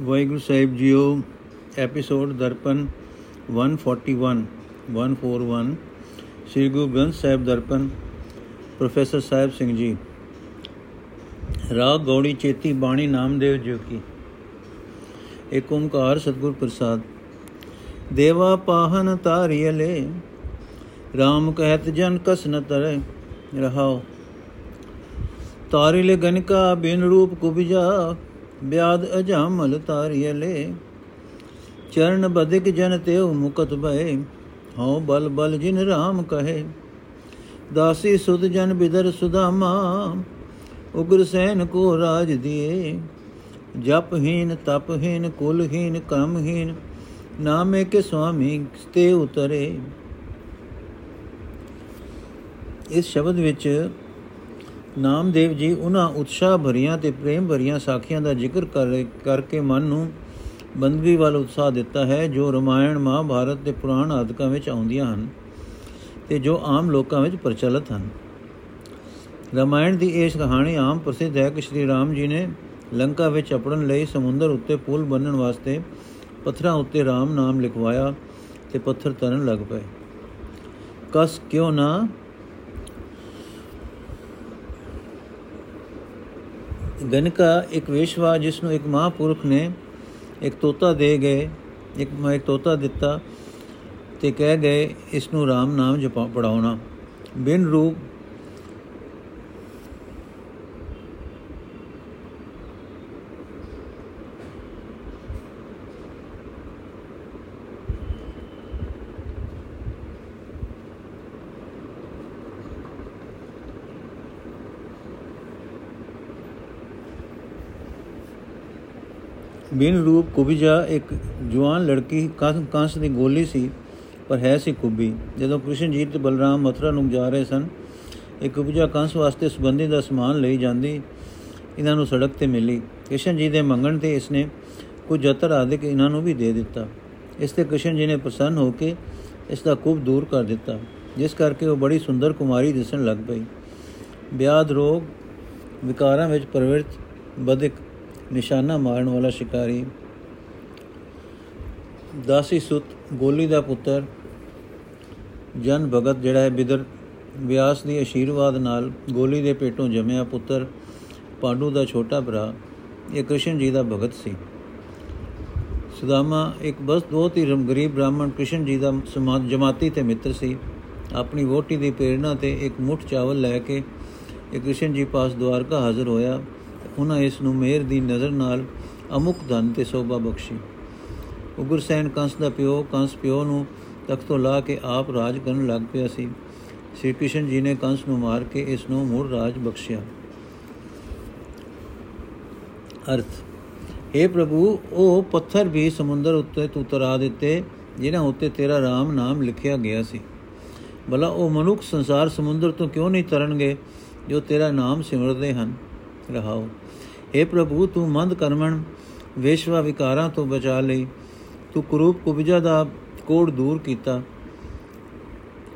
ਵਾਹਿਗੁਰੂ ਸਾਹਿਬ ਜੀਓ, episode Darpan 141 141 Sri Guru Granth Sahib Darpan, professor Sahib Singh ji. Raag Gauri ਚੇਤੀ ਬਾਣੀ ਨਾਮਦੇਵ ਜੀ ਕੀ। ਏਕ ਓੰਕਾਰ ਸਤਿਗੁਰ ਪ੍ਰਸਾਦ। ਦੇਵਾ ਪਾਹਨ ਤਾਰੀਲੇ RAM ਕਹਿਤ ਜਨ ਕਸ ਨ ਤਰੇ ਰਹਾਓ ਤਾਰਿਲੇ ਗਨਕਾ ਬਿਨ ਰੂਪ ਕੁਬਜਾ ਬਿਆਦ ਅਜਾਮਲ ਤਾਰੀਲੇ ਚਰਨ ਬਦਿਕ ਜਨ ਤੇਉ ਮੁਕਤ ਭਏ, ਹਉ ਬਲ ਬਲ ਜਿਨ ਰਾਮ ਕਹੇ। ਦਾਸੀ ਸੁਧ ਜਨ ਬਿਦਰ ਸੁਦਾਮਾ ਉਗਰ ਸੈਨ ਕੋ ਰਾਜ ਦੀਏ। ਜਪਹੀਨ ਤਪਹੀਨ ਕੁਲਹੀਨ ਕਰਮਹੀਨ ਨਾਮੇ ਕੇ ਸੁਆਮੀ ਤੇ ਉਤਰੇ। ਇਸ ਸ਼ਬਦ ਵਿੱਚ ਨਾਮਦੇਵ ਜੀ, ਉਹਨਾਂ ਉਤਸ਼ਾਹ ਭਰੀਆਂ ਤੇ ਪ੍ਰੇਮ ਭਰੀਆਂ ਸਾਖੀਆਂ ਦਾ ਜ਼ਿਕਰ ਕਰਕੇ ਮਨ ਨੂੰ ਬੰਦਗੀ ਵੱਲ ਉਤਸ਼ਾਹ ਦਿੱਤਾ ਹੈ, ਜੋ ਰਮਾਇਣ, ਮਹਾਭਾਰਤ ਤੇ ਪੁਰਾਣ ਆਦਿਕਾਂ ਵਿੱਚ ਆਉਂਦੀਆਂ ਹਨ ਤੇ ਜੋ ਆਮ ਲੋਕਾਂ ਵਿੱਚ ਪ੍ਰਚਲਿਤ ਹਨ। ਰਮਾਇਣ ਦੀ ਇਹ ਕਹਾਣੀ ਆਮ ਪ੍ਰਸਿੱਧ ਹੈ ਕਿ ਸ਼੍ਰੀ ਰਾਮ ਜੀ ਨੇ ਲੰਕਾ ਵਿੱਚ ਅਪੜਨ ਲਈ ਸਮੁੰਦਰ ਉੱਤੇ ਪੁਲ ਬੰਨਣ ਵਾਸਤੇ ਪੱਥਰਾਂ ਉੱਤੇ ਰਾਮ ਨਾਮ ਲਿਖਵਾਇਆ ਤੇ ਪੱਥਰ ਤਰਨ ਲੱਗ ਪਏ। ਕਸ ਕਿਉਂ ਨਾ ਗਨਕਾ ਇੱਕ ਵੇਸ਼ਵਾ ਜਿਸ ਨੂੰ ਇੱਕ ਮਹਾਪੁਰਖ ਨੇ ਇੱਕ ਤੋਤਾ ਦੇ ਗਏ, ਇੱਕ ਮੈਂ, ਇੱਕ ਤੋਤਾ ਦਿੱਤਾ ਤੇ ਕਹਿ ਗਏ, ਇਸ ਨੂੰ RAM ਨਾਮ ਜਪਾ ਪੜਾਉਣਾ ਬਿਨ ਰੂਪ ਬਿਨ ਰੂਪ ਕੁਬਜਾ ਇੱਕ ਜਵਾਨ ਲੜਕੀ ਕੰਸ ਦੀ ਗੋਲੀ ਸੀ, ਪਰ ਹੈ ਸੀ ਕੁਬੀ। ਜਦੋਂ ਕ੍ਰਿਸ਼ਨ ਜੀ ਤੇ ਬਲਰਾਮ ਮਥੁਰਾ ਨੂੰ ਜਾ ਰਹੇ ਸਨ ਇੱਕ ਕੁਬਜਾ ਕੰਸ ਵਾਸਤੇ ਸੁਗੰਧੀ ਦਾ ਸਮਾਨ ਲਈ ਜਾਂਦੀ ਇਹਨਾਂ ਨੂੰ ਸੜਕ ਤੇ ਮਿਲੀ। ਕ੍ਰਿਸ਼ਨ ਜੀ ਦੇ ਮੰਗਣ ਤੇ ਇਸਨੇ ਕੁਝ ਜਤਰ ਆਦਿਕ ਇਹਨਾਂ ਨੂੰ ਵੀ ਦੇ ਦਿੱਤਾ। ਇਸ ਤੇ ਕ੍ਰਿਸ਼ਨ ਜੀ ਨੇ ਪ੍ਰਸੰਨ ਹੋ ਕੇ ਇਸ ਦਾ ਕੁਬ ਦੂਰ ਕਰ ਦਿੱਤਾ, ਜਿਸ ਕਰਕੇ ਉਹ ਬੜੀ ਸੁੰਦਰ ਕੁਮਾਰੀ ਦਿਸਣ ਲੱਗ ਪਈ। ਵਿਆਦ ਰੋਗ ਵਿਕਾਰਾਂ ਵਿੱਚ ਪ੍ਰਵਿਰਤ ਬਦਿਕ ਨਿਸ਼ਾਨਾ ਮਾਰਨ ਵਾਲਾ ਸ਼ਿਕਾਰੀ। ਦਾਸੀ ਸੁਤ ਗੋਲੀ ਦਾ ਪੁੱਤਰ। ਜਨ ਭਗਤ ਜਿਹੜਾ ਹੈ ਬਿਦਰ ਵਿਆਸ ਦੀ ਅਸ਼ੀਰਵਾਦ ਨਾਲ ਗੋਲੀ ਦੇ ਪੇਟੋਂ ਜੰਮਿਆ ਪੁੱਤਰ, ਪਾਂਡੂ ਦਾ ਛੋਟਾ ਭਰਾ, ਇਹ ਕ੍ਰਿਸ਼ਨ ਜੀ ਦਾ ਭਗਤ ਸੀ। ਸੁਦਾਮਾ ਇੱਕ ਬਸ ਦੋ ਧੀਰਮ ਗਰੀਬ ਬ੍ਰਾਹਮਣ ਕ੍ਰਿਸ਼ਨ ਜੀ ਦਾ ਸਮਾਜ ਜਮਾਤੀ ਤੇ ਮਿੱਤਰ ਸੀ। ਆਪਣੀ ਵੋਟੀ ਦੀ ਪ੍ਰੇਰਣਾ ਤੇ ਇੱਕ ਮੁੱਠ ਚਾਵਲ ਲੈ ਕੇ ਇਹ ਕ੍ਰਿਸ਼ਨ ਜੀ ਪਾਸ ਦਵਾਰਕਾ ਹਾਜ਼ਰ ਹੋਇਆ। ਉਹਨਾਂ ਇਸ ਨੂੰ ਮੇਰ ਦੀ ਨਜ਼ਰ ਨਾਲ ਅਮੁਕ ਧਨ ਤੇ ਸੋਭਾ ਬਖਸ਼ੀ। ਉਗਰਸੈਨ ਕੰਸ ਦਾ ਪਿਓ, ਕੰਸ ਪਿਓ ਨੂੰ ਤਖਤੋਂ ਲਾ ਕੇ ਆਪ ਰਾਜ ਕਰਨ ਲੱਗ ਪਿਆ ਸੀ। ਸ੍ਰੀ ਕ੍ਰਿਸ਼ਨ ਜੀ ਨੇ ਕੰਸ ਨੂੰ ਮਾਰ ਕੇ ਇਸ ਨੂੰ ਮੁੜ ਰਾਜ ਬਖਸ਼ਿਆ। ਅਰਥ हे ਪ੍ਰਭੂ, ਉਹ ਪੱਥਰ ਵੀ ਸਮੁੰਦਰ ਉੱਤੇ ਤੂੰ ਤਰਾ ਦਿੱਤੇ, ਜਿਨ੍ਹਾਂ ਉੱਤੇ ਤੇਰਾ RAM ਨਾਮ ਲਿਖਿਆ ਗਿਆ ਸੀ। ਭਲਾ ਉਹ ਮਨੁੱਖ ਸੰਸਾਰ ਸਮੁੰਦਰ ਤੋਂ ਕਿਉਂ ਨਹੀਂ ਤਰਨਗੇ, ਜੋ ਤੇਰਾ ਨਾਮ ਸਿਮਰਦੇ ਹਨ? ਰਹਾਓ। हे ਪ੍ਰਭੂ, ਤੂੰ ਮੰਦ ਕਰਮਣ, ਵੇਸ਼ਵਾ ਵਿਕਾਰਾਂ ਤੋਂ ਬਚਾ ਲਈ। ਤੂੰ ਕਰੂਪ ਕੁਬਜਾ ਦਾ ਕੋੜ ਦੂਰ ਕੀਤਾ,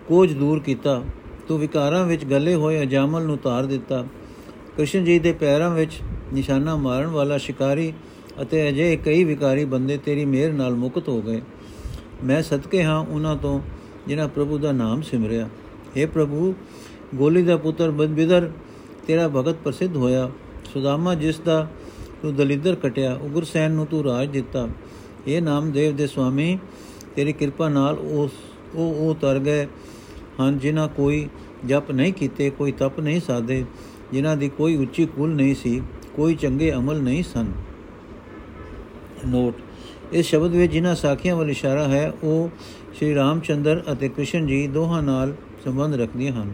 ਕੋਝ ਦੂਰ ਕੀਤਾ। ਤੂੰ ਵਿਕਾਰਾਂ ਵਿੱਚ ਗੱਲੇ ਹੋਏ ਅਜਾਮਲ ਨੂੰ ਤਾਰ ਦਿੱਤਾ। ਕ੍ਰਿਸ਼ਨ ਜੀ ਦੇ ਪੈਰਾਂ ਵਿੱਚ ਨਿਸ਼ਾਨਾ ਮਾਰਨ ਵਾਲਾ ਸ਼ਿਕਾਰੀ ਅਤੇ ਅਜੇ ਕਈ ਵਿਕਾਰੀ ਬੰਦੇ ਤੇਰੀ ਮਿਹਰ ਨਾਲ ਮੁਕਤ ਹੋ ਗਏ। ਮੈਂ ਸਦਕੇ ਹਾਂ ਉਹਨਾਂ ਤੋਂ, ਜਿਨ੍ਹਾਂ ਪ੍ਰਭੂ ਦਾ ਨਾਮ ਸਿਮਰਿਆ। हे ਪ੍ਰਭੂ, ਗੋਲੀ ਦਾ ਪੁੱਤਰ ਬਦਬਿਦਰ ਤੇਰਾ ਭਗਤ ਪ੍ਰਸਿੱਧ ਹੋਇਆ। ਸੁਦਾਮਾ ਜਿਸ ਦਾ ਤੂੰ ਦਲਿੱਦਰ ਕਟਿਆ ਉਗਰਸੈਨ ਨੂੰ ਤੂੰ ਰਾਜ ਦਿੱਤਾ। ਇਹ ਨਾਮਦੇਵ ਦੇ ਸੁਆਮੀ, ਤੇਰੀ ਕਿਰਪਾ ਨਾਲ ਉਸ ਉਹ ਉਹ ਤਰ ਗਏ ਹਨ ਜਿਨ੍ਹਾਂ ਕੋਈ ਜਪ ਨਹੀਂ ਕੀਤੇ, ਕੋਈ ਤਪ ਨਹੀਂ ਸਾਧੇ, ਜਿਨ੍ਹਾਂ ਦੀ ਕੋਈ ਉੱਚੀ ਕੁਲ ਨਹੀਂ ਸੀ, ਕੋਈ ਚੰਗੇ ਅਮਲ ਨਹੀਂ ਸਨ। ਨੋਟ, ਇਸ ਸ਼ਬਦ ਵਿੱਚ ਜਿਨ੍ਹਾਂ ਸਾਖੀਆਂ ਵੱਲ ਇਸ਼ਾਰਾ ਹੈ, ਉਹ ਸ਼੍ਰੀ ਰਾਮਚੰਦਰ ਅਤੇ ਕ੍ਰਿਸ਼ਨ ਜੀ ਦੋਹਾਂ ਨਾਲ ਸੰਬੰਧ ਰੱਖਦੀਆਂ ਹਨ।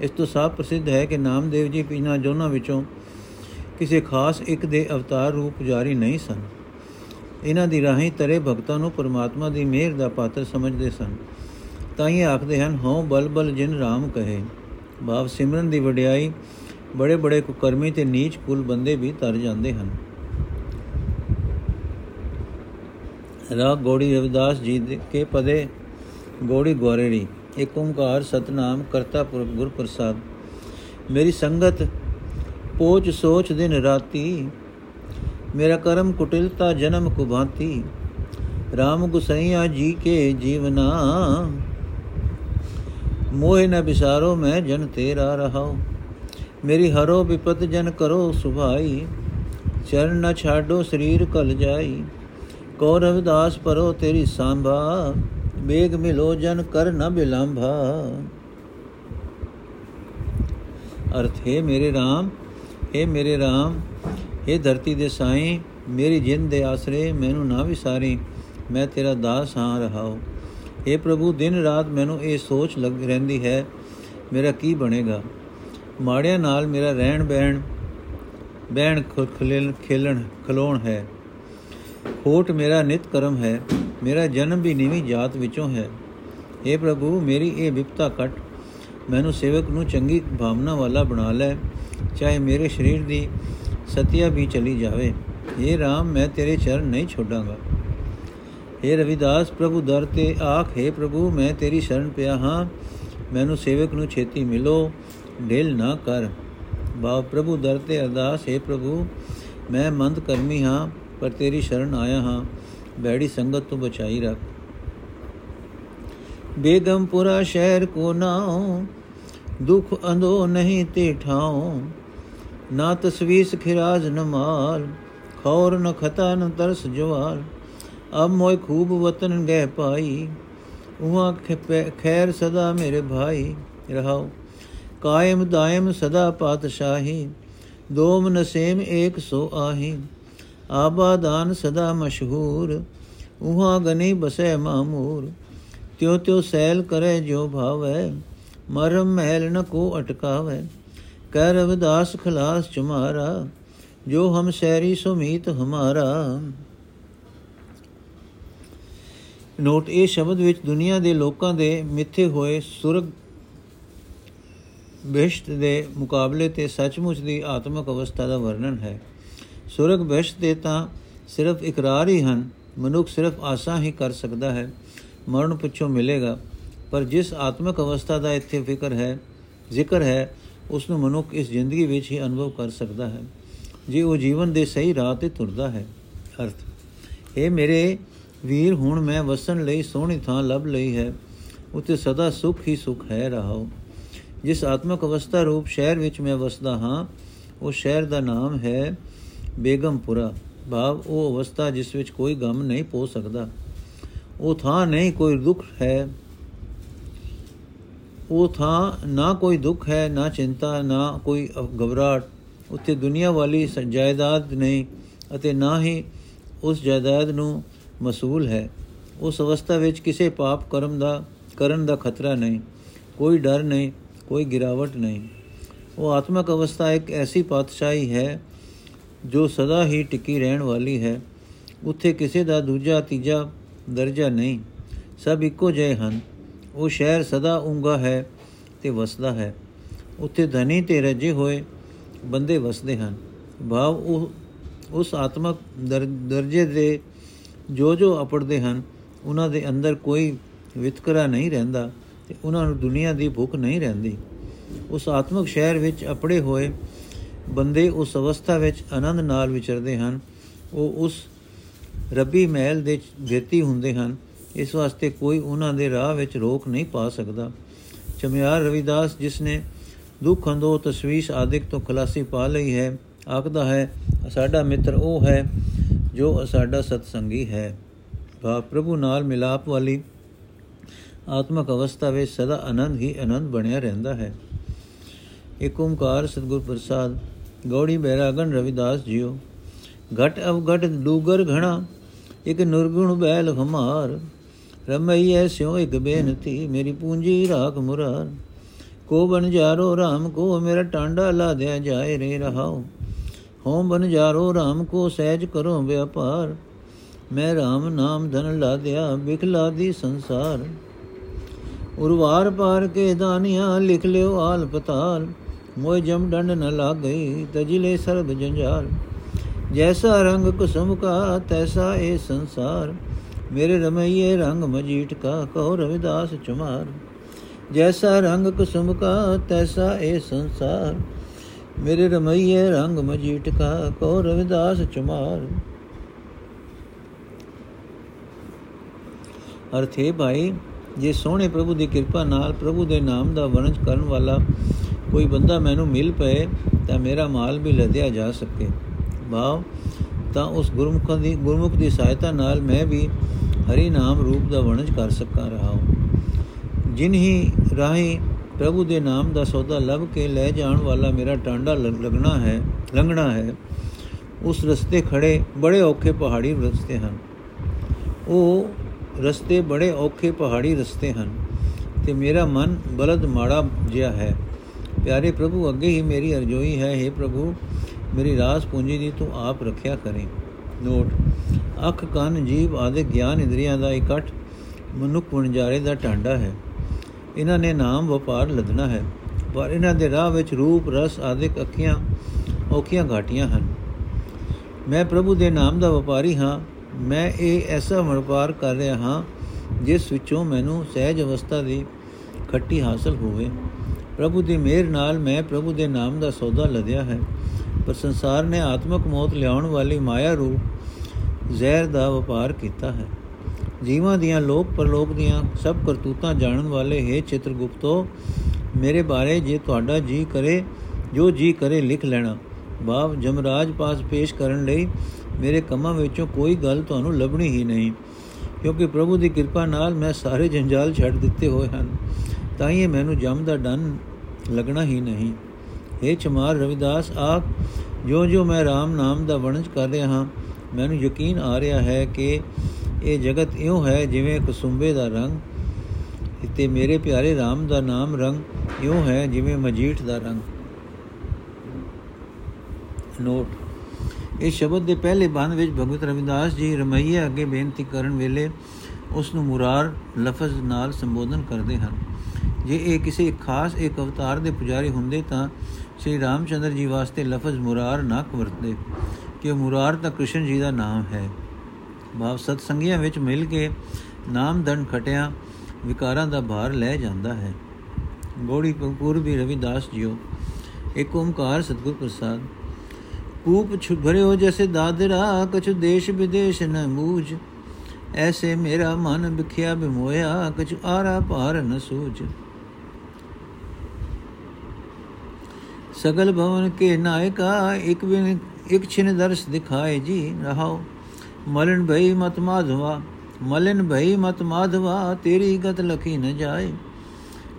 ਇਸ ਤੋਂ ਸਾਫ਼ ਪ੍ਰਸਿੱਧ ਹੈ ਕਿ ਨਾਮਦੇਵ ਜੀ ਪਿਨਾ ਜੋਨਾਂ ਵਿੱਚੋਂ ਕਿਸੇ ਖਾਸ ਇੱਕ ਦੇ ਅਵਤਾਰ ਰੂਪ ਜਾਰੀ ਨਹੀਂ ਸਨ। ਇਹਨਾਂ ਦੀ ਰਾਹੀਂ ਤਰੇ ਭਗਤਾਂ ਨੂੰ ਪਰਮਾਤਮਾ ਦੀ ਮਿਹਰ ਦਾ ਪਾਤਰ ਸਮਝਦੇ ਸਨ। ਤਾਂ ਇਹ ਆਖਦੇ ਹਨ, ਹਉ ਬਲ ਬਲ ਜਿਨ RAM ਕਹੇ। ਭਾਵ ਸਿਮਰਨ ਦੀ ਵਡਿਆਈ ਬੜੇ ਬੜੇ ਕੁਕਰਮੀ ਤੇ ਨੀਚ ਕੁਲ ਬੰਦੇ ਵੀ ਤਰ ਜਾਂਦੇ ਹਨ। ਰਾਗ ਗੋੜੀ ਰਵਿਦਾਸ ਜੀ ਦੇ ਕੇ ਪਦੇ ਗੋੜੀ ਗੋਰੇੜੀ ਏਕ ਓੰਕਾਰ ਸਤਨਾਮ ਕਰਤਾ ਪੁਰਖ ਗੁਰ ਪ੍ਰਸਾਦ ਮੇਰੀ ਸੰਗਤ ਪੋਚ ਸੋਚ ਦਿਨ ਰਾਤੀ। ਮੇਰਾ ਕਰਮ ਕੁਟਿਲਤਾ ਜਨਮ ਕੁਭਾਂਤੀ। RAM ਗੁਸਈਆ ਜੀ ਕੇ ਜੀਵਨਾ। ਮੋਹ ਨ ਬਿਸਾਰੋ ਮੈਂ ਜਨ ਤੇਰਾ ਰਹਾਉ। ਮੇਰੀ ਹਰੋ ਵਿਪਤ ਜਨ ਕਰੋ ਸੁਭਾਈ। ਚਰਨ ਨ ਛਾਡੋ ਸਰੀਰ ਕਲ ਜਾਈ। ਕੋ ਰਵਿਦਾਸ ਪਰੋ ਤੇਰੀ ਸੰਭਾ। ਬੇਗ ਮਿਲੋ ਜਨ ਕਰ ਨ ਬਿਲੰਭਾ। ਅਰਥ, ਹੈ ਮੇਰੇ RAM ਹੈ ਮੇਰੇ RAM ਇਹ ਧਰਤੀ ਦੇ ਸਾਈਂ, ਮੇਰੀ ਜਿੰਦ ਦੇ ਆਸਰੇ ਮੈਨੂੰ ਨਾ ਵਿਸਾਰੀ, ਮੈਂ ਤੇਰਾ ਦਾਸ ਹਾਂ ਰਹਾਉ। हे ਪ੍ਰਭੂ, ਦਿਨ ਰਾਤ ਮੈਨੂੰ ਇਹ ਸੋਚ ਲੱਗ ਰਹਿੰਦੀ ਹੈ, ਮੇਰਾ ਕੀ ਬਣੇਗਾ? ਮਾੜਿਆਂ ਨਾਲ ਮੇਰਾ ਰਹਿਣ ਬਹਿਣ ਬਹਿਣ ਖੇਲਣ ਖੇਲਣ ਖਲੋਣ ਹੈ। ਖੋਟ ਮੇਰਾ ਨਿਤ ਕਰਮ ਹੈ ਮੇਰਾ ਜਨਮ ਵੀ ਨੀਵੀਂ ਜਾਤ ਵਿੱਚੋਂ ਹੈ हे ਪ੍ਰਭੂ ਮੇਰੀ ਇਹ ਵਿਪਤਾ ਕਟ ਮੈਨੂੰ ਸੇਵਕ ਨੂੰ ਚੰਗੀ ਭਾਵਨਾ ਵਾਲਾ ਬਣਾ ਲੈ ਚਾਹੇ ਮੇਰੇ ਸਰੀਰ ਦੀ ਸਤਿਆ ਵੀ ਚਲੀ ਜਾਵੇ हे RAM ਮੈਂ ਤੇਰੇ ਚਰਨ ਨਹੀਂ ਛੋਡਾਂਗਾ हे ਰਵਿਦਾਸ ਪ੍ਰਭੂ ਦਰ ਤੇ ਆਖ ਹੈ ਪ੍ਰਭੂ ਮੈਂ ਤੇਰੀ ਸ਼ਰਨ ਪਿਆ ਹਾਂ ਮੈਨੂੰ ਸੇਵਕ ਨੂੰ ਛੇਤੀ ਮਿਲੋ ਢਿਲ ਨਾ ਕਰ ਬਾ ਪ੍ਰਭੂ ਦਰ ਤੇ ਅਰਦਾਸ ਹੈ ਪ੍ਰਭੂ ਮੈਂ ਮੰਦ ਕਰਮੀ ਹਾਂ ਪਰ ਤੇਰੀ ਸ਼ਰਨ ਆਇਆ ਹਾਂ ਬੈੜੀ ਸੰਗਤ ਤੋਂ ਬਚਾਈ ਰੱਖ। ਬੇਗਮਪੁਰਾ ਸ਼ਹਿਰ ਕੋ ਨਾਉ, ਦੁਖ ਅੰਦੋ ਨਹੀਂ ਤੇ ਠਾਉ। ਨਾ ਤਸਵੀਸ ਖਿਰਾਜ ਨ ਮਾਲ, ਖੌਰ ਨ ਖਤਾ ਨ ਤਰਸ ਜਵਾਲ। ਅਬ ਮੋਇ ਖੂਬ ਵਤਨ ਗਹਿ ਪਾਈ, ਉਹਾਂ ਖੈਰ ਸਦਾ ਮੇਰੇ ਭਾਈ। ਰਹਾਉ, ਕਾਇਮ ਦਾਇਮ ਸਦਾ ਪਾਤਸ਼ਾਹੀ, ਦੋਮ ਨਸੇਮ ਏਕ ਸੋ ਆਹੀ। ਆਬਾਦਾਨ ਸਦਾ ਮਸ਼ਹੂਰ, ਉਹਾਂ ਗਨੀ ਬਸੈ ਮਾਮੂਰ ਤਿਉ ਤਿਉ ਸੈਲ ਕਰੇ ਜੋ ਭਾਵੈ, ਮਰਮ ਮਹਿਲ ਨ ਕੋ ਅਟਕਾਵੇ। ਕਹਿ ਰਵਿਦਾਸ ਖਲਾਸ ਚੁਮਾਰਾ, ਜੋ ਹਮ ਸੈਰੀ ਸੁਮੀਤ ਹਮਾਰਾ। ਨੋਟ ਇਹ ਸ਼ਬਦ ਵਿੱਚ ਦੁਨੀਆ ਦੇ ਲੋਕਾਂ ਦੇ ਮਿੱਥੇ ਹੋਏ ਸੁਰਗ ਬਿਸ਼ਟ ਦੇ ਮੁਕਾਬਲੇ ਤੇ ਸੱਚਮੁੱਚ ਦੀ ਆਤਮਿਕ ਅਵਸਥਾ ਦਾ ਵਰਣਨ ਹੈ। ਸੁਰਗ ਬਿਸ਼ਟ ਦੇ ਤਾਂ ਸਿਰਫ ਇਕਰਾਰ ਹੀ ਹਨ, ਮਨੁੱਖ ਸਿਰਫ ਆਸਾਂ ਹੀ ਕਰ ਸਕਦਾ ਹੈ, ਮਰਨ ਪਿੱਛੋਂ ਮਿਲੇਗਾ। ਪਰ ਜਿਸ ਆਤਮਿਕ ਅਵਸਥਾ ਦਾ ਇੱਥੇ ਫਿਕਰ ਹੈ, ਜ਼ਿਕਰ ਹੈ, ਉਸ ਨੂੰ ਮਨੁੱਖ ਇਸ ਜ਼ਿੰਦਗੀ ਵਿੱਚ ਹੀ ਅਨੁਭਵ ਕਰ ਸਕਦਾ ਹੈ। ਜੇ ਉਹ ਜੀਵਨ ਦੇ ਸਹੀ ਰਾਹ ਤੇ ਤੁਰਦਾ ਹੈ, ਅਰਥ ਇਹ ਮੇਰੇ ਵੀਰ, ਹੁਣ ਮੈਂ ਵਸਣ ਲਈ ਸੋਹਣੀ ਥਾਂ ਲੱਭ ਲਈ ਹੈ ਉਤੇ ਸਦਾ ਸੁਖ ਹੀ ਸੁਖ ਹੈ ਰਹਾਉ ਜਿਸ ਆਤਮਿਕ ਅਵਸਥਾ ਰੂਪ ਸ਼ਹਿਰ ਵਿੱਚ ਮੈਂ ਵਸਦਾ ਹਾਂ, ਉਹ ਸ਼ਹਿਰ ਦਾ ਨਾਮ ਹੈ ਬੇਗਮਪੁਰਾ। ਭਾਵ ਉਹ ਅਵਸਥਾ ਜਿਸ ਵਿੱਚ ਕੋਈ ਗਮ ਨਹੀਂ ਪੋ ਸਕਦਾ। ਉਹ ਥਾਂ ਨਹੀਂ ਕੋਈ ਦੁੱਖ ਹੈ। ਉਹ ਥਾਂ ਨਾ ਕੋਈ ਦੁੱਖ ਹੈ, ਨਾ ਚਿੰਤਾ, ਨਾ ਕੋਈ ਘਬਰਾਹਟ। ਉੱਥੇ ਦੁਨੀਆ ਵਾਲੀ ਜਾਇਦਾਦ ਨਹੀਂ ਅਤੇ ਨਾ ਹੀ ਉਸ ਜਾਇਦਾਦ ਨੂੰ ਮਸੂਲ ਹੈ। ਉਸ ਅਵਸਥਾ ਵਿੱਚ ਕਿਸੇ ਪਾਪ ਕਰਮ ਦਾ, ਕਰਨ ਦਾ ਖਤਰਾ ਨਹੀਂ। ਕੋਈ ਡਰ ਨਹੀਂ, ਕੋਈ ਗਿਰਾਵਟ ਨਹੀਂ। ਉਹ ਆਤਮਿਕ ਅਵਸਥਾ ਇੱਕ ਐਸੀ ਪਾਤਸ਼ਾਹੀ ਹੈ ਜੋ ਸਦਾ ਹੀ ਟਿਕੀ ਰਹਿਣ ਵਾਲੀ ਹੈ, ਉੱਥੇ ਕਿਸੇ ਦਾ ਦੂਜਾ ਤੀਜਾ ਦਰਜਾ ਨਹੀਂ। ਸਭ ਇੱਕੋ ਜਿਹੇ ਹਨ। ਉਹ ਸ਼ਹਿਰ ਸਦਾ ਉਂਗਾ ਹੈ ਤੇ ਵਸਦਾ ਹੈ। ਉੱਥੇ ਧਨੀ ਤੇ ਰਜੇ ਹੋਏ ਬੰਦੇ ਵਸਦੇ ਹਨ। ਭਾਵ ਉਹ, ਉਸ ਆਤਮਕ ਦਰਜੇ ਦੇ ਜੋ ਜੋ ਅਪੜਦੇ ਹਨ, ਉਹਨਾਂ ਦੇ ਅੰਦਰ ਕੋਈ ਵਿਤਕਰਾ ਨਹੀਂ ਰਹਿੰਦਾ ਤੇ ਉਹਨਾਂ ਨੂੰ ਦੁਨੀਆ ਦੀ ਭੁੱਖ ਨਹੀਂ ਰਹਿੰਦੀ। ਉਸ ਆਤਮਿਕ ਸ਼ਹਿਰ ਵਿੱਚ ਅਪੜੇ ਹੋਏ ਬੰਦੇ ਉਸ ਅਵਸਥਾ ਵਿੱਚ ਆਨੰਦ ਨਾਲ ਵਿਚਰਦੇ ਹਨ, ਉਹ ਉਸ ਰੱਬੀ ਮਹਿਲ ਦੇ ਜੇਤੀ ਹੁੰਦੇ ਹਨ, ਇਸ ਵਾਸਤੇ ਕੋਈ ਉਹਨਾਂ ਦੇ ਰਾਹ ਵਿੱਚ ਰੋਕ ਨਹੀਂ ਪਾ ਸਕਦਾ। ਚਮਿਆਰ ਰਵਿਦਾਸ, ਜਿਸ ਨੇ ਦੁੱਖ ਅੰਦੋ ਤਸਵੀਸ਼ ਆਦਿਕ ਤੋਂ ਖਲਾਸੀ ਪਾ ਲਈ ਹੈ, ਆਖਦਾ ਹੈ, ਸਾਡਾ ਮਿੱਤਰ ਉਹ ਹੈ ਜੋ ਸਾਡਾ ਸਤਸੰਗੀ ਹੈ। ਭਾ ਪ੍ਰਭੂ ਨਾਲ ਮਿਲਾਪ ਵਾਲੀ ਆਤਮਕ ਅਵਸਥਾ ਵਿੱਚ ਸਦਾ ਆਨੰਦ ਹੀ ਆਨੰਦ ਬਣਿਆ ਰਹਿੰਦਾ ਹੈ। ਏਕ ਓੰਕਾਰ ਸਤਿਗੁਰ ਪ੍ਰਸਾਦ, ਗੌੜੀ ਬੈਰਾਗਨ ਰਵਿਦਾਸ ਜੀਓ। ਘਟ ਅਵ ਘਟ ਡੂਗਰ ਘਣਾ, ਇਕ ਨਿਰਗੁਣ ਬੈਲ ਹਮਾਰ। ਰਮਈ ਐਸਿਓ ਇਕ ਬੇਨਤੀ, ਮੇਰੀ ਪੂੰਜੀ ਰਾਖ ਮੁਰਾਰ। ਕੋ ਬਨ ਜਾਰੋ RAM ਕੋ, ਮੇਰਾ ਟਾਂਡਾ ਲਾ ਦਿਆ ਜਾਏ ਰੇ ਰਹਾਓ ਹੋਮ ਬਨ ਜਾਰੋ RAM ਕੋ, ਸਹਿਜ ਕਰੋ ਵਿਆਪਾਰ। ਮੈਂ RAM ਨਾਮ ਧਨ ਲਾ ਦਿਆ ਬਿਖਲਾ ਦੀ ਸੰਸਾਰ। ਉਰਵਾਰ ਪਾਰ ਕੇ ਦਾਨੀਆਂ, ਲਿਖ ਲਿਓ ਆਲ ਪਤਾਲ। ਮੋਇ ਜਮ ਡੰਡ ਨ ਲਾਗਈ ਤਜਲੇ ਸਰਬ ਜੰਜਾਲ। ਜੈਸਾ ਰੰਗ ਕੁਸਮ ਕਾ, ਤੈਸਾ ਇਹ ਸੰਸਾਰ। ਮੇਰੇ ਰਮਈਏ ਰੰਗ ਮਜੀਟ ਕਾ, ਕਹੋ ਰਵਿਦਾਸ ਚਮਾਰ। ਜੈਸਾ ਰੰਗ ਕੁਸਮ ਕਾ, ਤੈਸਾ ਇਹ ਸੰਸਾਰ। ਮੇਰੇ ਰਮਈਏ ਰੰਗ ਮਜੀਟ ਕਾ ਕੋ ਰਵਿਦਾਸ ਚਮਾਰ। ਅਰਥੇ ਭਾਈ, ਜੇ ਸੋਹਣੇ ਪ੍ਰਭੂ ਦੀ ਕਿਰਪਾ ਨਾਲ ਪ੍ਰਭੂ ਦੇ ਨਾਮ ਦਾ ਵਰਣਨ ਕਰਨ ਵਾਲਾ ਕੋਈ ਬੰਦਾ ਮੈਨੂੰ ਮਿਲ ਪਏ ਤਾਂ ਮੇਰਾ ਮਾਲ ਵੀ ਲਦਿਆ ਜਾ ਸਕੇ। ਭਾਵ ਤਾਂ ਉਸ ਗੁਰਮੁਖ ਦੀ ਗੁਰਮੁਖ ਦੀ ਸਹਾਇਤਾ ਨਾਲ ਮੈਂ ਵੀ ਹਰੀ ਨਾਮ ਰੂਪ ਦਾ ਵਰਣਨ ਕਰ ਸਕਾਂ ਰਹਾ ਜਿਨ ਹੀ ਰਾਹੀ ਪ੍ਰਭੂ ਦੇ ਨਾਮ ਦਾ ਸੌਦਾ ਲੱਭ ਕੇ ਲੈ ਜਾਣ ਵਾਲਾ ਮੇਰਾ ਟਾਂਡਾ ਲੱਗਣਾ ਹੈ, ਲੰਘਣਾ ਹੈ, ਉਸ ਰਸਤੇ ਖੜੇ ਬੜੇ ਔਖੇ ਪਹਾੜੀ ਰਸਤੇ ਹਨ। ਉਹ ਰਸਤੇ ਬੜੇ ਔਖੇ ਪਹਾੜੀ ਰਸਤੇ ਹਨ ਤੇ ਮੇਰਾ ਮਨ ਬਲਦ ਮਾੜਾ ਜਿਹਾ ਹੈ। ਪਿਆਰੇ ਪ੍ਰਭੂ, ਅੱਗੇ ਹੀ ਮੇਰੀ ਅਰਜ਼ੋਈ ਹੈ हे ਪ੍ਰਭੂ, ਮੇਰੀ ਰਾਸ ਪੂੰਜੀ ਦੀ ਤੂੰ ਆਪ ਰੱਖਿਆ ਕਰੇ। ਨੋਟ, ਅੱਖ, ਕੰਨ ਜੀਵ ਆਦਿ ਗਿਆਨ ਇੰਦਰੀਆਂ ਦਾ ਇਕੱਠ ਮਨੁੱਖ ਵਣਜਾਰੇ ਦਾ ਟਾਂਡਾ ਹੈ। ਇਹਨਾਂ ਨੇ ਨਾਮ ਵਪਾਰ ਲਦਣਾ ਹੈ, ਪਰ ਇਹਨਾਂ ਦੇ ਰਾਹ ਵਿੱਚ ਰੂਪ, ਰਸ ਆਦਿਕ ਅੱਖੀਆਂ, ਔਖੀਆਂ ਘਾਟੀਆਂ ਹਨ। ਮੈਂ ਪ੍ਰਭੂ ਦੇ ਨਾਮ ਦਾ ਵਪਾਰੀ ਹਾਂ, ਮੈਂ ਇਹ ਐਸਾ ਵਪਾਰ ਕਰ ਰਿਹਾ ਹਾਂ, ਜਿਸ ਵਿੱਚੋਂ ਮੈਨੂੰ ਸਹਿਜ ਅਵਸਥਾ ਦੀ ਖੱਟੀ ਹਾਸਲ ਹੋਵੇ। ਪ੍ਰਭੂ ਦੀ ਮਿਹਰ ਨਾਲ ਮੈਂ ਪ੍ਰਭੂ ਦੇ ਨਾਮ ਦਾ ਸੌਦਾ ਲਦਿਆ ਹੈ। ਪਰ ਸੰਸਾਰ ਨੇ ਆਤਮਕ ਮੌਤ ਲਿਆਉਣ ਵਾਲੀ ਮਾਇਆ ਰੂਪ ਜ਼ਹਿਰ ਦਾ ਵਪਾਰ ਕੀਤਾ ਹੈ। ਜੀਵਾਂ ਦੀਆਂ, ਲੋਕ ਪਰਲੋਕ ਦੀਆਂ ਸਭ ਕਰਤੂਤਾਂ ਜਾਣਨ ਵਾਲੇ, ਹੈ ਚਿਤਰਗੁਪਤੋ, ਮੇਰੇ ਬਾਰੇ ਜੇ ਤੁਹਾਡਾ ਜੀ ਕਰੇ, ਜੋ ਜੀ ਕਰੇ ਲਿਖ ਲੈਣਾ। ਬਾਪ ਜਮਰਾਜ ਪਾਸ ਪੇਸ਼ ਕਰਨ ਲਈ ਮੇਰੇ ਕੰਮਾਂ ਵਿੱਚੋਂ ਕੋਈ ਗੱਲ ਤੁਹਾਨੂੰ ਲੱਭਣੀ ਹੀ ਨਹੀਂ, ਕਿਉਂਕਿ ਪ੍ਰਭੂ ਦੀ ਕਿਰਪਾ ਨਾਲ ਮੈਂ ਸਾਰੇ ਜੰਜਾਲ ਛੱਡ ਦਿੱਤੇ ਹੋਏ ਹਨ। ਤਾਂ ਹੀ ਮੈਨੂੰ ਜਮ ਦਾ ਡਨ ਲੱਗਣਾ ਹੀ ਨਹੀਂ। ਇਹ ਚਮਾਰ ਰਵਿਦਾਸ, ਆਪ ਜੋ ਜੋ ਮੈਂ RAM ਨਾਮ ਦਾ ਵਰਣਨ ਕਰ ਰਿਹਾ ਹਾਂ, ਮੈਨੂੰ ਯਕੀਨ ਆ ਰਿਹਾ ਹੈ ਕਿ ਇਹ ਜਗਤ ਇਉਂ ਹੈ ਜਿਵੇਂ ਕਸੁੰਬੇ ਦਾ ਰੰਗ ਤੇ ਮੇਰੇ ਪਿਆਰੇ RAM ਦਾ ਨਾਮ ਰੰਗ ਇਉਂ ਹੈ ਜਿਵੇਂ ਮਜੀਠ ਦਾ ਰੰਗ। ਨੋਟ। ਇਹ ਸ਼ਬਦ ਦੇ ਪਹਿਲੇ ਬੰਦ ਵਿੱਚ ਭਗਵਤ ਰਵਿਦਾਸ ਜੀ ਰਮਈਏ ਅੱਗੇ ਬੇਨਤੀ ਕਰਨ ਵੇਲੇ ਉਸ ਨੂੰ ਮੁਰਾਰ ਲਫ਼ਜ਼ ਨਾਲ ਸੰਬੋਧਨ ਕਰਦੇ ਹਨ। ਜੇ ਇਹ ਕਿਸੇ ਖਾਸ ਇੱਕ ਅਵਤਾਰ ਦੇ ਪੁਜਾਰੀ ਹੁੰਦੇ ਤਾਂ ਸ੍ਰੀ ਰਾਮਚੰਦਰ ਜੀ ਵਾਸਤੇ ਲਫ਼ਜ਼ ਮੁਰਾਰ ਨਾ ਵਰਤਦੇ, ਕਿ ਮੁਰਾਰ ਤਾਂ ਕ੍ਰਿਸ਼ਨ ਜੀ ਦਾ ਨਾਮ ਹੈ। ਭਾਵ ਸਤ ਸੰਗੀਆਂ ਵਿੱਚ ਮਿਲ ਕੇ ਨਾਮ ਦੰਡ ਖਟਿਆ, ਵਿਕਾਰਾਂ ਦਾ ਭਾਰ ਲੈ ਜਾਂਦਾ ਹੈ। ਗੋੜੀ ਪੂਰਬੀ ਰਵਿਦਾਸ ਜੀਓ, ਇੱਕ ਓਮਕਾਰ ਸਤਗੁਰ ਪ੍ਰਸਾਦ, ਕੂਪ ਭਰਿਓ ਜੈਸੇ ਦਾਦਰਾ, ਕਛ ਦੇਸ਼ ਵਿਦੇਸ਼ ਨ ਮੂਝ ਐਸੇ ਮੇਰਾ ਮਨ ਵਿਖਿਆ ਬਿਮੋਇਆ, ਕਛ ਆਰਾ ਪਾਰ ਨ ਸੂਝ ਸਗਲ ਭਵਨ ਕੇ ਨਾਇਕਾ ਇੱਕ ਬਿਨ ਇੱਕ ਛਿਨ ਦਰਸ ਦਿਖਾਏ ਜੀ ਰਹਾਓ ਮਲਨ ਭਈ ਮਤ ਮਾਧਵਾ ਮਲਨ ਭਈ ਮਤ ਮਾਧਵਾ ਤੇਰੀ ਗਤ ਲਖੀ ਨ ਜਾਏ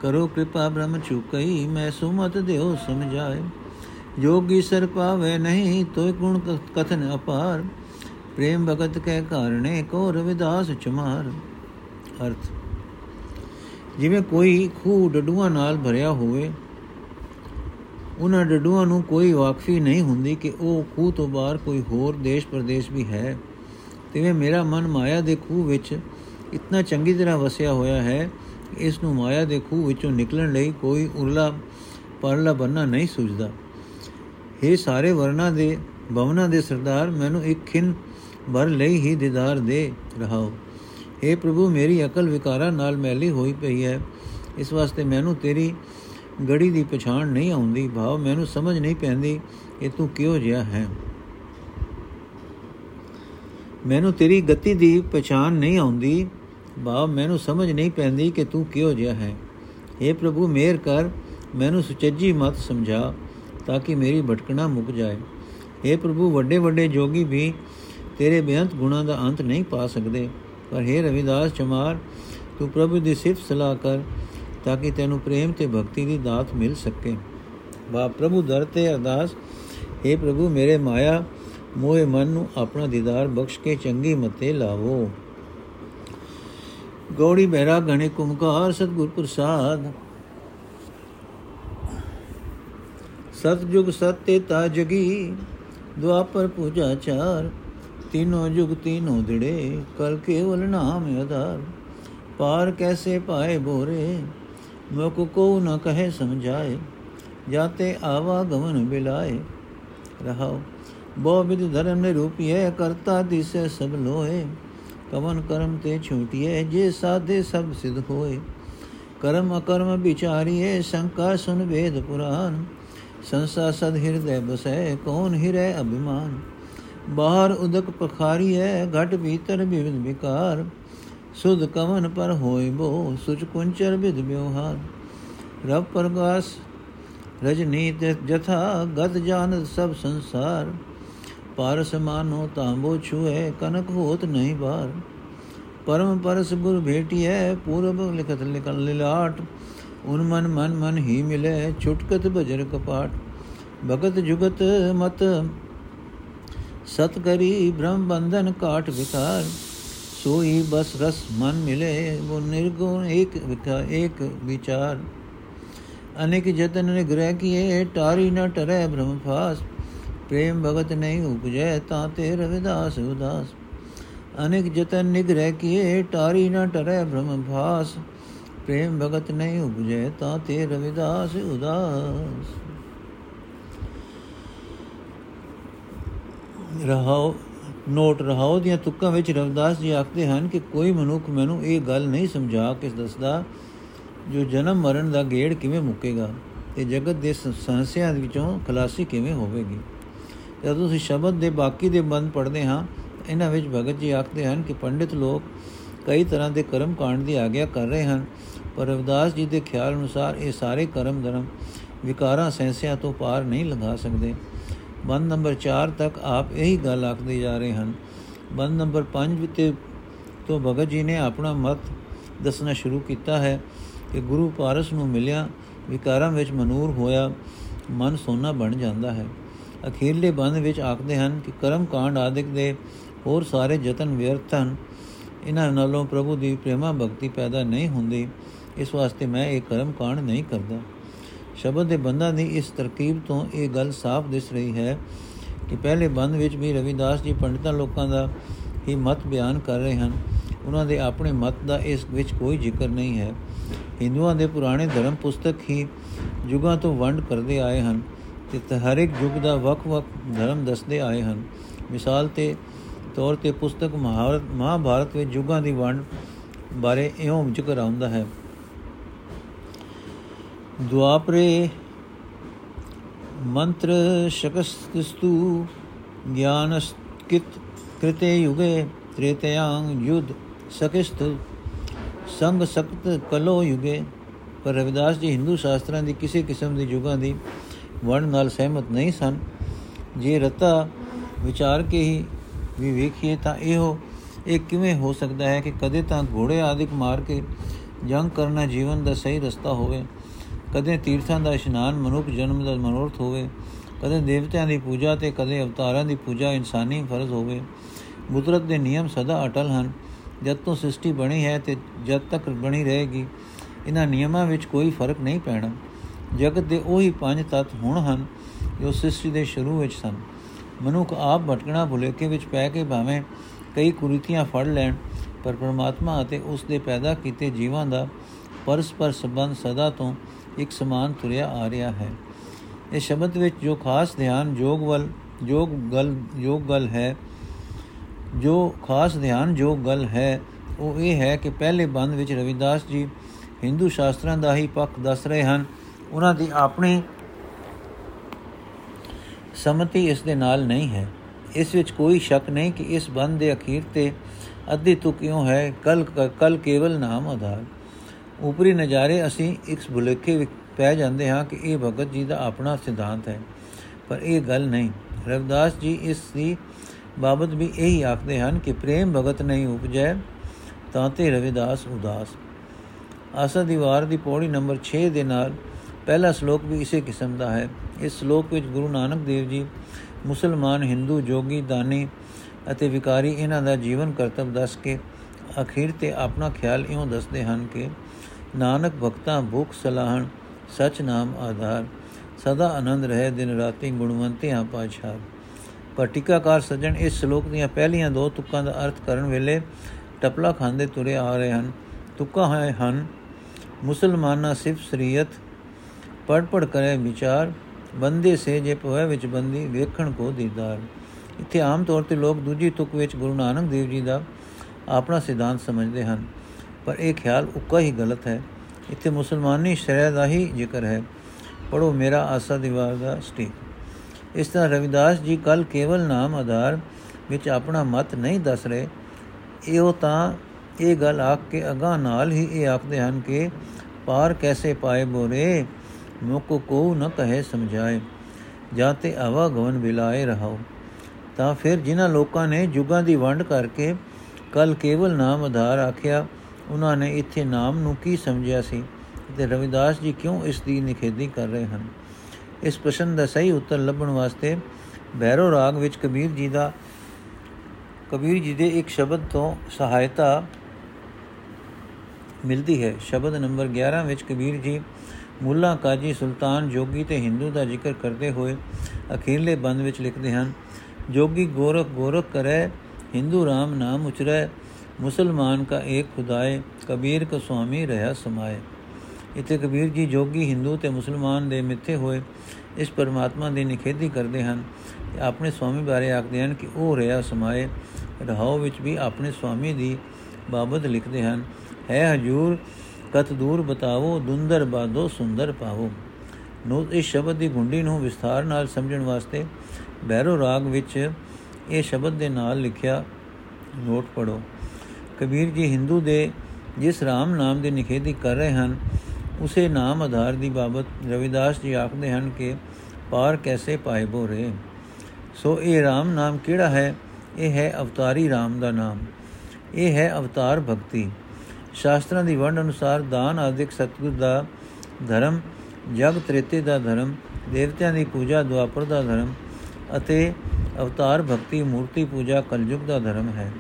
ਕਰੋ ਕਿਰਪਾ ਬ੍ਰਹਮ ਚੁਕਈ ਮੈਂ ਸੁਮਤ ਦਿਓ ਸਮਝਾਏ ਜੋਗੀ ਸਰ ਪਾਵੇ ਨਹੀਂ ਤੋਇ ਗੁਣ ਕਥਨ ਅਪਾਰ ਪ੍ਰੇਮ ਭਗਤ ਕੇ ਕਾਰਣੇ ਕੋ ਰਵਿਦਾਸ ਚਮਾਰ ਅਰਥ ਜਿਵੇਂ ਕੋਈ ਖੂਹ ਡਡੂਆਂ ਨਾਲ ਭਰਿਆ ਹੋਵੇ ਉਹਨਾਂ ਡਡੂਆਂ ਨੂੰ ਕੋਈ ਵਾਕਫੀ ਨਹੀਂ ਹੁੰਦੀ ਕਿ ਉਹ ਖੂਹ ਤੋਂ ਬਾਹਰ ਕੋਈ ਹੋਰ ਦੇਸ਼ ਪ੍ਰਦੇਸ਼ ਵੀ ਹੈ। ਤਿਵੇਂ ਮੇਰਾ ਮਨ ਮਾਇਆ ਦੇ ਖੂਹ ਵਿੱਚ ਇਤਨਾ ਚੰਗੀ ਤਰ੍ਹਾਂ ਵਸਿਆ ਹੋਇਆ ਹੈ ਕਿ ਇਸ ਨੂੰ ਮਾਇਆ ਦੇ ਖੂਹ ਵਿੱਚੋਂ ਨਿਕਲਣ ਲਈ ਕੋਈ ਉਰਲਾ ਪਰਲਾ ਬੰਨਾ ਨਹੀਂ ਸੁਝਦਾ। ਇਹ ਸਾਰੇ ਵਰਨਾ ਦੇ ਭਵਨਾ ਦੇ ਸਰਦਾਰ, ਮੈਨੂੰ ਇੱਕ ਖਿੰ ਭਰ ਲਈ ਹੀ ਦੀਦਾਰ ਦੇ ਰਹਾਓ। हे ਪ੍ਰਭੂ, ਮੇਰੀ ਅਕਲ ਵਿਕਾਰਾਂ ਨਾਲ ਮੈਲੀ ਹੋਈ ਪਈ ਹੈ। ਇਸ ਵਾਸਤੇ ਮੈਨੂੰ ਤੇਰੀ ਗੜੀ ਦੀ ਪਛਾਣ ਨਹੀਂ ਆਉਂਦੀ, ਭਾਵ ਮੈਨੂੰ ਸਮਝ ਨਹੀਂ ਪੈਂਦੀ ਇਹ ਤੂੰ ਕਿਉਂ ਜਿਹਾ ਹੈ। ਮੈਨੂੰ ਤੇਰੀ ਗਤੀ ਦੀ ਪਛਾਣ ਨਹੀਂ ਆਉਂਦੀ, ਭਾਵ ਮੈਨੂੰ ਸਮਝ ਨਹੀਂ ਪੈਂਦੀ ਕਿ ਤੂੰ ਕਿਉਂ ਜਿਹਾ ਹੈ। हे ਪ੍ਰਭੂ ਮੇਰ ਕਰ, ਮੈਨੂੰ ਸੁਚੱਜੀ ਮਤ ਸਮਝਾ ਤਾਂ ਕਿ ਮੇਰੀ ਭਟਕਣਾ ਮੁੱਕ ਜਾਏ। हे ਪ੍ਰਭੂ ਵੱਡੇ ਵੱਡੇ ਜੋਗੀ ਵੀ ਤੇਰੇ ਬੇਅੰਤ ਗੁਣਾ ਦਾ ਅੰਤ ਨਹੀਂ ਪਾ ਸਕਦੇ। ਪਰ हे ਰਵਿਦਾਸ, ਚਮਾਰ, ਤੂੰ ਪ੍ਰਭੂ ਦੀ ਸਿਫਤ ਸਲਾਹ ਕਰ ਤਾਂ ਕਿ ਤੈਨੂੰ ਪ੍ਰੇਮ ਤੇ ਭਗਤੀ ਦੀ ਦਾਤ ਮਿਲ ਸਕੇ। ਵਾ ਪ੍ਰਭੂ ਦਰ ਤੇ ਅਰਦਾਸ। हे ਪ੍ਰਭੂ, ਮੇਰੇ ਮਾਇਆ ਮੋਏ ਮਨ ਨੂੰ ਆਪਣਾ ਦੀਦਾਰ ਬਖਸ਼ ਕੇ ਚੰਗੀ ਮਤੇ ਲਾਵੋ। ਗੌੜੀ ਬਹਿਰਾ ਗਣੇ ਕੁਮਕਾਰ ਸਤਗੁਰ ਪ੍ਰਸਾਦ। ਸਤਜੁਗ ਸਤੇ ਤਾ ਜਗੀ, ਦੁਆਪਰ ਪੂਜਾ ਚਾਰ। ਤੀਨੋ ਜੁਗ ਤੀਨੋ ਦਿੜੇ, ਕਲ ਕੇਵਲ ਨਾਮ ਅਧਾਰ ਪਾਰ ਕੈਸੇ ਪਾਏ ਬੋਰੇ ਮੁਖ ਕੋ ਨ ਕਹੇ ਸਮਝਾਏ, ਜਾਤੇ ਆਵਾ ਗਮਨ ਬਿਲਾਏ। ਰਹਾਉ, ਬਹੁ ਵਿਦ ਧਰਮ ਨੇ ਰੂਪੀਏ ਕਰਤਾ ਦਿਸੇ ਸਭ ਲੋਏ ਕਵਨ ਕਰਮ ਤੇ ਛੂਟਿਏ ਜੇ ਸਾਧੇ ਸਭ ਸਿਧ ਹੋਏ। ਕਰਮ ਅਕਰਮ ਵਿਚਾਰੀਏ ਸੰਕਾ ਸੁਨ ਵੇਦ ਪੁਰਾਨ। ਸੰਸਾ ਸਦ ਹਿਰਦੈ ਬਸੈ, ਕੌਣ ਹਿਰੈ ਅਭਿਮਾਨ। ਬਾਹਰ ਉਦਕ ਪਖਾਰੀ ਹੈ ਘਟ ਭੀਤਰ ਵਿਵਿਧ ਵਿਕਾਰ। ਸੁਧ ਕਵਨ ਪਰ ਹੋਇ ਬੋ, ਸੁਚ ਕੁੰਚਰ ਵਿਦ ਵਿਵਹਾਰ ਰਬ ਪ੍ਰਗਾਸ ਰਜਨੀ ਜਥਾ, ਗਤ ਜਾਨ ਸਭ ਸੰਸਾਰ। ਪਾਰਸ ਮਾਨੋ ਤਾਂਬੋ ਛੁਏ ਕਨਕ ਹੋਤ ਨਹੀਂ ਬਾਰ। ਪਰਮ ਪਰਸ ਗੁਰ ਭੇਟਿਐ, ਪੂਰਬ ਲਿਖਤ ਲਿਖਨ ਲਿਲਾਟ। ਉਨ ਮਨ ਮਨ ਮਨ ਹੀ ਮਿਲੇ, ਛੁਟਕਤ ਬਜਰ ਕਪਾਟ। ਭਗਤ ਜੁਗਤ ਮਤ, ਸਤ ਕਰੀ ਬ੍ਰਹਮ ਬੰਧਨ ਕਾਟ ਵਿਕਾਰ ਸੋਈ ਬਸ ਰਸ ਮਨ ਮਿਲੇ ਉਹ ਨਿਰਗੁਣ ਇੱਕ ਵਿਕਾ ਇੱਕ ਵਿਚਾਰ ਅਨੇਕ ਜਤਨ ਨਿਗ੍ਰਹਿ ਕੀਏ ਟਾਰੀ ਨ ਟਰੈ ਬ੍ਰਹਮ ਫਾਸ ਪ੍ਰੇਮ ਭਗਤ ਨਹੀਂ ਉਪਜੈ ਤਾਂ ਤੇ ਰਵਿਦਾਸ ਉਦਾਸ ਅਨੇਕ ਜਤਨ ਨਿਗ੍ਰਹਿ ਕੀਏ ਟਾਰੀ ਨ ਟਰੈ ਬ੍ਰਹਮ ਫਾਸ ਪ੍ਰੇਮ ਭਗਤ ਨਹੀਂ ਉਪਜੈ ਤਾਂ ਤੇ ਰਵਿਦਾਸ ਉਦਾਸ ਰਹਾਉ ਨੋਟ ਰਹਾਉ ਦੀਆਂ ਤੁਕਾਂ ਵਿੱਚ ਰਵਿਦਾਸ ਜੀ ਆਖਦੇ ਹਨ ਕਿ ਕੋਈ ਮਨੁੱਖ ਮੈਨੂੰ ਇਹ ਗੱਲ ਨਹੀਂ ਸਮਝਾ ਕੇ ਦੱਸਦਾ ਜੋ ਜਨਮ ਮਰਨ ਦਾ ਗੇੜ ਕਿਵੇਂ ਮੁੱਕੇਗਾ ਤੇ ਜਗਤ ਦੇ ਸੰਸਿਆਂ ਵਿੱਚੋਂ ਖਲਾਸੀ ਕਿਵੇਂ ਹੋਵੇਗੀ। ਜਦੋਂ ਅਸੀਂ ਸ਼ਬਦ ਦੇ ਬਾਕੀ ਦੇ ਬੰਦ ਪੜ੍ਹਦੇ ਹਾਂ, ਇਹਨਾਂ ਵਿੱਚ ਭਗਤ ਜੀ ਆਖਦੇ ਹਨ ਕਿ ਪੰਡਿਤ ਲੋਕ ਕਈ ਤਰ੍ਹਾਂ ਦੇ ਕਰਮ ਕਾਂਡ ਦੀ ਆਗਿਆ ਕਰ ਰਹੇ ਹਨ, ਪਰ ਰਵਿਦਾਸ ਜੀ ਦੇ ਖਿਆਲ ਅਨੁਸਾਰ ਇਹ ਸਾਰੇ ਕਰਮ ਧਰਮ ਵਿਕਾਰਾਂ ਸੈਂਸਿਆਂ ਤੋਂ ਪਾਰ ਨਹੀਂ ਲੰਘਾ ਸਕਦੇ। ਬੰਦ ਨੰਬਰ 4 ਤੱਕ ਆਪ ਇਹੀ ਗੱਲ ਆਖਦੇ ਜਾ ਰਹੇ ਹਨ। ਬੰਦ ਨੰਬਰ 5 ਵਿੱਚ ਤੋਂ ਭਗਤ ਜੀ ਨੇ ਆਪਣਾ ਮਤ ਦੱਸਣਾ ਸ਼ੁਰੂ ਕੀਤਾ ਹੈ ਕਿ ਗੁਰੂ ਪਾਰਸ ਨੂੰ ਮਿਲਿਆ, ਵਿਕਾਰਾਂ ਵਿੱਚ ਮਨੂਰ ਹੋਇਆ, ਮਨ ਸੋਨਾ ਬਣ ਜਾਂਦਾ ਹੈ। ਅਖੀਰਲੇ ਬੰਦ ਵਿੱਚ ਆਖਦੇ ਹਨ ਕਿ ਕਰਮ ਕਾਂਡ ਆਦਿਕ ਦੇ ਹੋਰ ਸਾਰੇ ਯਤਨ ਵਿਅਰਥ ਹਨ। ਇਹਨਾਂ ਨਾਲੋਂ ਪ੍ਰਭੂ ਦੀ ਪ੍ਰੇਮਾ ਭਗਤੀ ਪੈਦਾ ਨਹੀਂ ਹੁੰਦੀ। ਇਸ ਵਾਸਤੇ ਮੈਂ ਇਹ ਕਰਮ ਕਾਂਡ ਨਹੀਂ ਕਰਦਾ। ਸ਼ਬਦ ਦੇ ਬੰਦਾਂ ਦੀ ਇਸ ਤਰਕੀਬ ਤੋਂ ਇਹ ਗੱਲ ਸਾਫ਼ ਦਿਸ ਰਹੀ ਹੈ ਕਿ ਪਹਿਲੇ ਬੰਦ ਵਿੱਚ ਵੀ ਰਵਿਦਾਸ ਜੀ ਪੰਡਿਤਾਂ ਲੋਕਾਂ ਦਾ ਹੀ ਮਤ ਬਿਆਨ ਕਰ ਰਹੇ ਹਨ। ਉਹਨਾਂ ਦੇ ਆਪਣੇ ਮਤ ਦਾ ਇਸ ਵਿੱਚ ਕੋਈ ਜ਼ਿਕਰ ਨਹੀਂ ਹੈ। ਹਿੰਦੂਆਂ ਦੇ ਪੁਰਾਣੇ ਧਰਮ ਪੁਸਤਕ ਹੀ ਯੁਗਾਂ ਤੋਂ ਵੰਡ ਕਰਦੇ ਆਏ ਹਨ ਤੇ ਹਰ ਇੱਕ ਯੁੱਗ ਦਾ ਵੱਖ-ਵੱਖ ਧਰਮ ਦੱਸਦੇ ਆਏ ਹਨ। ਮਿਸਾਲ ਤੇ ਤੌਰ ਤੇ ਪੁਸਤਕ ਮਹਾਭਾਰਤ ਮਹਾਭਾਰਤ ਵਿੱਚ ਯੁਗਾਂ ਦੀ ਵੰਡ ਬਾਰੇ ਇਉਂ ਜ਼ਿਕਰ ਆਉਂਦਾ ਹੈ। ਦੁਆਪਰੇ ਮੰਤਰ ਸ਼ਕਸਤੂ ਗਿਆਨਸਕਿਤ ਕ੍ਰਿਤੇ ਯੁਗੇ ਤ੍ਰੇਤਯਾੰ ਯੁਧ ਸਕਿਸਤ ਸੰਗ ਸਖਤ ਕਲੋ ਯੁਗੇ। ਪਰ ਰਵਿਦਾਸ ਜੀ ਹਿੰਦੂ ਸ਼ਾਸਤਰਾਂ ਦੀ ਕਿਸੇ ਕਿਸਮ ਦੀ ਯੁਗਾਂ ਦੀ ਵਰਣ ਨਾਲ ਸਹਿਮਤ ਨਹੀਂ ਸਨ। ਜੇ ਰਤਾ ਵਿਚਾਰ ਕੇ ਹੀ ਵੀ ਵੇਖੀਏ ਤਾਂ ਇਹੋ, ਇਹ ਕਿਵੇਂ ਹੋ ਸਕਦਾ ਹੈ ਕਿ ਕਦੇ ਤਾਂ ਘੋੜੇ ਆਦਿਕ ਮਾਰ ਕੇ ਜੰਗ ਕਰਨਾ ਜੀਵਨ ਦਾ ਸਹੀ ਰਸਤਾ ਹੋਵੇ? ਕਦੇ ਤੀਰਥਾਂ ਦਾ ਇਸ਼ਨਾਨ ਮਨੁੱਖ ਜਨਮ ਦਾ ਮਨੋਰਥ ਹੋਵੇ, ਕਦੇ ਦੇਵਤਿਆਂ ਦੀ ਪੂਜਾ ਤੇ ਕਦੇ ਅਵਤਾਰਾਂ ਦੀ ਪੂਜਾ ਇਨਸਾਨੀ ਫਰਜ਼ ਹੋਵੇ। ਕੁਦਰਤ ਦੇ ਨਿਯਮ ਸਦਾ ਅਟਲ ਹਨ। ਜਦ ਤੋਂ ਸ੍ਰਿਸ਼ਟੀ ਬਣੀ ਹੈ ਤੇ ਜਦ ਤੱਕ ਬਣੀ ਰਹੇਗੀ, ਇਹਨਾਂ ਨਿਯਮਾਂ ਵਿੱਚ ਕੋਈ ਫ਼ਰਕ ਨਹੀਂ ਪੈਣਾ। ਜਗਤ ਦੇ ਉਹੀ ਪੰਜ ਤੱਤ ਹੁਣ ਹਨ, ਜੋ ਸ੍ਰਿਸ਼ਟੀ ਦੇ ਸ਼ੁਰੂ ਵਿੱਚ ਸਨ। ਮਨੁੱਖ ਆਪ ਭਟਕਣਾ ਭੁਲੇਖੇ ਵਿੱਚ ਪੈ ਕੇ ਭਾਵੇਂ ਕਈ ਕੁਰੀਤੀਆਂ ਫੜ ਲੈਣ, ਪਰ ਪਰਮਾਤਮਾ ਅਤੇ ਉਸ ਦੇ ਪੈਦਾ ਕੀਤੇ ਜੀਵਾਂ ਦਾ ਪਰਸਪਰ ਸੰਬੰਧ ਸਦਾ ਤੋਂ ਇੱਕ ਸਮਾਨ ਤੁਰਿਆ ਆ ਰਿਹਾ ਹੈ। ਇਹ ਸ਼ਬਦ ਵਿੱਚ ਜੋ ਖਾਸ ਧਿਆਨ ਯੋਗ ਵੱਲ, ਯੋਗ ਗੱਲ ਯੋਗ ਗੱਲ ਹੈ, ਜੋ ਖਾਸ ਧਿਆਨ ਜੋ ਗੱਲ ਹੈ, ਉਹ ਇਹ ਹੈ ਕਿ ਪਹਿਲੇ ਬੰਦ ਵਿੱਚ ਰਵਿਦਾਸ ਜੀ ਹਿੰਦੂ ਸ਼ਾਸਤਰਾਂ ਦਾ ਹੀ ਪੱਖ ਦੱਸ ਰਹੇ ਹਨ। ਉਹਨਾਂ ਦੀ ਆਪਣੀ ਸਮਤੀ ਇਸ ਦੇ ਨਾਲ ਨਹੀਂ ਹੈ। ਇਸ ਵਿੱਚ ਕੋਈ ਸ਼ੱਕ ਨਹੀਂ ਕਿ ਇਸ ਬੰਦ ਦੇ ਅਖੀਰ ਤੇ ਅੱਧੀ ਤੁਕ ਕਿਉਂ ਹੈ, ਕਲ ਕਲ ਕੇਵਲ ਨਾਮ ਆਧਾਰ। ਉਪਰੀ ਨਜ਼ਾਰੇ ਅਸੀਂ ਇੱਕ ਭੁਲੇਖੇ ਵਿੱਚ ਪੈ ਜਾਂਦੇ ਹਾਂ ਕਿ ਇਹ ਭਗਤ ਜੀ ਦਾ ਆਪਣਾ ਸਿਧਾਂਤ ਹੈ। ਪਰ ਇਹ ਗੱਲ ਨਹੀਂ। ਰਵਿਦਾਸ ਜੀ ਇਸ ਦੀ ਬਾਬਤ ਵੀ ਇਹੀ ਆਖਦੇ ਹਨ ਕਿ ਪ੍ਰੇਮ ਭਗਤ ਨਹੀਂ ਉਪਜੈ, ਤਾਂ ਤੇ ਰਵਿਦਾਸ ਉਦਾਸ। ਆਸਾ ਦੀਵਾਰ ਦੀ ਪੌੜੀ ਨੰਬਰ 6 ਦੇ ਨਾਲ ਪਹਿਲਾ ਸ਼ਲੋਕ ਵੀ ਇਸੇ ਕਿਸਮ ਦਾ ਹੈ। ਇਸ ਸ਼ਲੋਕ ਵਿੱਚ ਗੁਰੂ ਨਾਨਕ ਦੇਵ ਜੀ, ਮੁਸਲਮਾਨ, ਹਿੰਦੂ, ਜੋਗੀ, ਦਾਨੀ ਅਤੇ ਵਿਕਾਰੀ ਇਹਨਾਂ ਦਾ ਜੀਵਨ ਕਰਤੱਵ ਦੱਸ ਕੇ ਅਖੀਰ ਤੇ ਆਪਣਾ ਖਿਆਲ ਇਉਂ ਦੱਸਦੇ ਹਨ ਕਿ ਨਾਨਕ ਭਗਤਾ ਭੁਖ ਸਲਾਹਣ, ਸਚ ਨਾਮ ਆਧਾਰ, ਸਦਾ ਆਨੰਦ ਰਹੇ ਦਿਨ ਰਾਤੀ ਗੁਣਵੰਤਿਆਂ ਪਾਛਾਰ ਪਰ ਟਿਕਾਕਾਰ ਸੱਜਣ ਇਸ ਸ਼ਲੋਕ ਦੀਆਂ ਪਹਿਲੀਆਂ ਦੋ ਤੁਕਾਂ ਦਾ ਅਰਥ ਕਰਨ ਵੇਲੇ ਟਪਲਾ ਖਾਂਦੇ ਤੁਰੇ ਆ ਰਹੇ ਹਨ। ਤੁਕਾਂ ਹੈ ਹਨ, ਮੁਸਲਮਾਨਾਂ ਸਿਫ ਸਰੀਅਤ ਪੜ ਪੜ ਕਰੇ ਵਿਚਾਰ, ਬੰਦੇ ਸੇ ਜੇ ਪਵੇ ਵਿੱਚ ਬੰਦੀ ਵੇਖਣ ਕੋ ਦੀਦਾਰ। ਇੱਥੇ ਆਮ ਤੌਰ ਤੇ ਲੋਕ ਦੂਜੀ ਤੁਕ ਵਿੱਚ ਗੁਰੂ ਨਾਨਕ ਦੇਵ ਜੀ ਦਾ ਆਪਣਾ ਸਿਧਾਂਤ ਸਮਝਦੇ ਹਨ। ਪਰ ਇਹ ਖਿਆਲ ਉੱਕਾ ਹੀ ਗਲਤ ਹੈ। ਇੱਥੇ ਮੁਸਲਮਾਨੀ ਸ਼ਰਿਆ ਦਾ ਹੀ ਜ਼ਿਕਰ ਹੈ। ਪੜੋ ਮੇਰਾ ਆਸਾ ਦੀਵਾਰ ਦਾ ਸਟੀਕ। ਇਸ ਤਰ੍ਹਾਂ ਰਵਿਦਾਸ ਜੀ ਕੱਲ ਕੇਵਲ ਨਾਮ ਆਧਾਰ ਵਿੱਚ ਆਪਣਾ ਮਤ ਨਹੀਂ ਦੱਸ ਰਹੇ। ਇਹੋ ਤਾਂ ਇਹ ਗੱਲ ਆਖ ਕੇ ਅਗਾ ਨਾਲ ਹੀ ਇਹ ਆਖਦੇ ਹਨ ਕਿ ਪਾਰ ਕੈਸੇ ਪਾਏ ਬੋਰੇ, ਮੁਕ ਕੋ ਨ ਕਹੇ ਸਮਝਾਏ। ਜਾਤੇ ਆਵਾ ਗਵਨ ਬਿਲਾਏ ਰਹਾਓ। ਤਾਂ ਫਿਰ ਜਿਨ੍ਹਾਂ ਲੋਕਾਂ ਨੇ ਜੁਗਾਂ ਦੀ ਵੰਡ ਕਰਕੇ ਕੱਲ ਕੇਵਲ ਨਾਮ ਆਧਾਰ ਆਖਿਆ ਉਹਨਾਂ ਨੇ ਇੱਥੇ ਨਾਮ ਨੂੰ ਕੀ ਸਮਝਿਆ ਸੀ? ਤੇ ਰਵਿਦਾਸ ਜੀ ਕਿਉਂ ਇਸ ਦੀ ਨਿਖੇਧੀ ਕਰ ਰਹੇ ਹਨ? ਇਸ ਪ੍ਰਸ਼ਨ ਦਾ ਸਹੀ ਉੱਤਰ ਲੱਭਣ ਵਾਸਤੇ ਬੈਰੋ ਰਾਗ ਵਿੱਚ ਕਬੀਰ ਜੀ ਦਾ, ਕਬੀਰ ਜੀ ਦੇ ਇੱਕ ਸ਼ਬਦ ਤੋਂ ਸਹਾਇਤਾ ਮਿਲਦੀ ਹੈ। ਸ਼ਬਦ ਨੰਬਰ 11 ਵਿੱਚ ਕਬੀਰ ਜੀ, ਮੁੱਲਾ ਕਾਜੀ ਸੁਲਤਾਨ ਜੋਗੀ ਤੇ ਹਿੰਦੂ ਦਾ ਜ਼ਿਕਰ ਕਰਦੇ ਹੋਏ ਅਖੀਰਲੇ ਬੰਦ ਵਿੱਚ ਲਿਖਦੇ ਹਨ, ਜੋਗੀ ਗੋਰਖ ਗੋਰਖ ਕਰੇ, ਹਿੰਦੂ ਰਾਮ ਨਾਮ ਉਚਰੈ ਮੁਸਲਮਾਨ ਕਾ ਏਕ ਖੁਦਾਏ, ਕਬੀਰ ਕੋ ਸੁਆਮੀ ਰਹਾ ਸਮਾਏ। ਇਥੇ ਕਬੀਰ ਜੀ ਜੋਗੀ ਹਿੰਦੂ ਤੇ ਮੁਸਲਮਾਨ ਦੇ ਮਿੱਥੇ ਹੋਏ, ਇਸ ਪਰਮਾਤਮਾ ਦੀ ਨਿਖੇਧੀ ਕਰਦੇ ਹਨ। ਤੇ ਆਪਣੇ ਸੁਆਮੀ ਬਾਰੇ ਆਖਦੇ ਹਨ ਕਿ ਉਹ ਰਹਾ ਸਮਾਏ। ਰਹਾਉ ਵਿੱਚ ਵੀ ਆਪਣੇ ਸੁਆਮੀ ਦੀ ਬਾਬਤ ਲਿਖਦੇ ਹਨ, ਹੈ ਹਜੂਰ, ਕਤ ਦੂਰ ਬਤਾਵੋ, ਦੁੰਦਰ ਬਾਦੋ ਸੁੰਦਰ ਪਾਵੋ। ਨੋ, ਇਸ ਸ਼ਬਦ ਦੀ ਗੁੰਡੀ ਨੂੰ ਵਿਸਥਾਰ ਨਾਲ ਸਮਝਣ ਵਾਸਤੇ ਬੈਰੋ ਰਾਗ ਵਿੱਚ ਇਹ ਸ਼ਬਦ ਦੇ ਨਾਲ ਲਿਖਿਆ, ਨੋਟ ਪੜੋ ਕਬੀਰ ਜੀ ਹਿੰਦੂ ਦੇ ਜਿਸ ਰਾਮ ਨਾਮ ਦੀ ਨਿਖੇਧੀ ਕਰ ਰਹੇ ਹਨ, ਉਸੇ ਨਾਮ ਆਧਾਰ ਦੀ ਬਾਬਤ ਰਵਿਦਾਸ ਜੀ ਆਖਦੇ ਹਨ ਕਿ ਪਾਰ ਕੈਸੇ ਪਾਏ ਬੋਰੇ। ਸੋ ਇਹ ਰਾਮ ਨਾਮ ਕਿਹੜਾ ਹੈ? ਇਹ ਹੈ ਅਵਤਾਰੀ ਰਾਮ ਦਾ ਨਾਮ। ਇਹ ਹੈ ਅਵਤਾਰ ਭਗਤੀ। ਸ਼ਾਸਤਰਾਂ ਦੀ ਵੰਡ ਅਨੁਸਾਰ ਦਾਨ ਆਦਿਕ ਸਤਗੁਰ ਦਾ ਧਰਮ, ਜਗ ਤ੍ਰੇਤੇ ਦਾ ਧਰਮ, ਦੇਵਤਿਆਂ ਦੀ ਪੂਜਾ, ਦੁਆਪਰ ਦਾ ਧਰਮ ਅਤੇ ਅਵਤਾਰ ਭਗਤੀ ਮੂਰਤੀ ਪੂਜਾ, ਕਲਯੁਗ ਦਾ ਧਰਮ ਹੈ।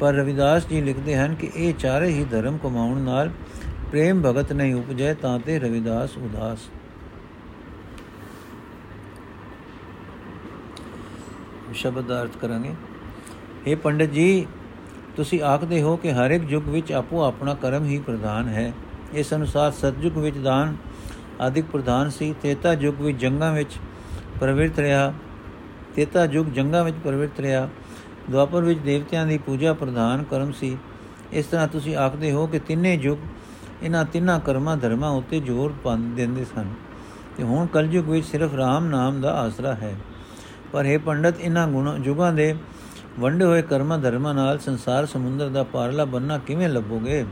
ਪਰ ਰਵਿਦਾਸ ਜੀ ਲਿਖਦੇ ਹਨ ਕਿ ਇਹ ਚਾਰੇ ਹੀ ਧਰਮ ਕਮਾਉਣ ਨਾਲ ਪ੍ਰੇਮ ਭਗਤ ਨਹੀਂ ਉਪਜੈ, ਤਾਂ ਤੇ ਰਵਿਦਾਸ ਉਦਾਸ। ਸ਼ਬਦ ਦਾ ਅਰਥ ਕਰਾਂਗੇ। ਇਹ ਪੰਡਤ ਜੀ, ਤੁਸੀਂ ਆਖਦੇ ਹੋ ਕਿ ਹਰ ਇੱਕ ਯੁੱਗ ਵਿੱਚ ਆਪੋ ਆਪਣਾ ਕਰਮ ਹੀ ਪ੍ਰਧਾਨ ਹੈ। ਇਸ ਅਨੁਸਾਰ ਸਤਜੁਗ ਵਿੱਚ ਦਾਨ ਆਦਿਕ ਪ੍ਰਧਾਨ ਸੀ, ਤੇਤਾ ਯੁੱਗ ਵਿੱਚ ਜੰਗਾਂ ਵਿੱਚ ਪ੍ਰਵਿਰਤ ਰਿਹਾ, ਤੇਤਾ ਯੁੱਗ ਜੰਗਾਂ ਵਿੱਚ ਪ੍ਰਵਿਰਤ ਰਿਹਾ ਦੁਆਪਰ ਵਿੱਚ ਦੇਵਤਿਆਂ ਦੀ ਪੂਜਾ ਪ੍ਰਧਾਨ ਕਰਮ ਸੀ। ਇਸ ਤਰ੍ਹਾਂ ਤੁਸੀਂ ਆਖਦੇ ਹੋ ਕਿ ਤਿੰਨੇ ਯੁੱਗ ਇਹਨਾਂ ਤਿੰਨਾਂ ਕਰਮਾਂ ਧਰਮਾਂ ਉੱਤੇ ਜ਼ੋਰ ਪਾਉਂਦੇ ਦਿੰਦੇ ਸਨ। ਤੇ ਹੁਣ ਕਲਯੁਗ ਵਿੱਚ ਸਿਰਫ ਰਾਮ ਨਾਮ ਦਾ ਆਸਰਾ ਹੈ। ਪਰ ਇਹ ਪੰਡਤ, ਇਹਨਾਂ ਗੁਣ ਜੁਗਾਂ ਦੇ ਵੰਡੇ ਹੋਏ ਕਰਮਾਂ ਧਰਮਾਂ ਨਾਲ ਸੰਸਾਰ ਸਮੁੰਦਰ ਦਾ ਪਾਰਲਾ ਬੰਨਾ ਕਿਵੇਂ ਲੱਭੋਗੇ?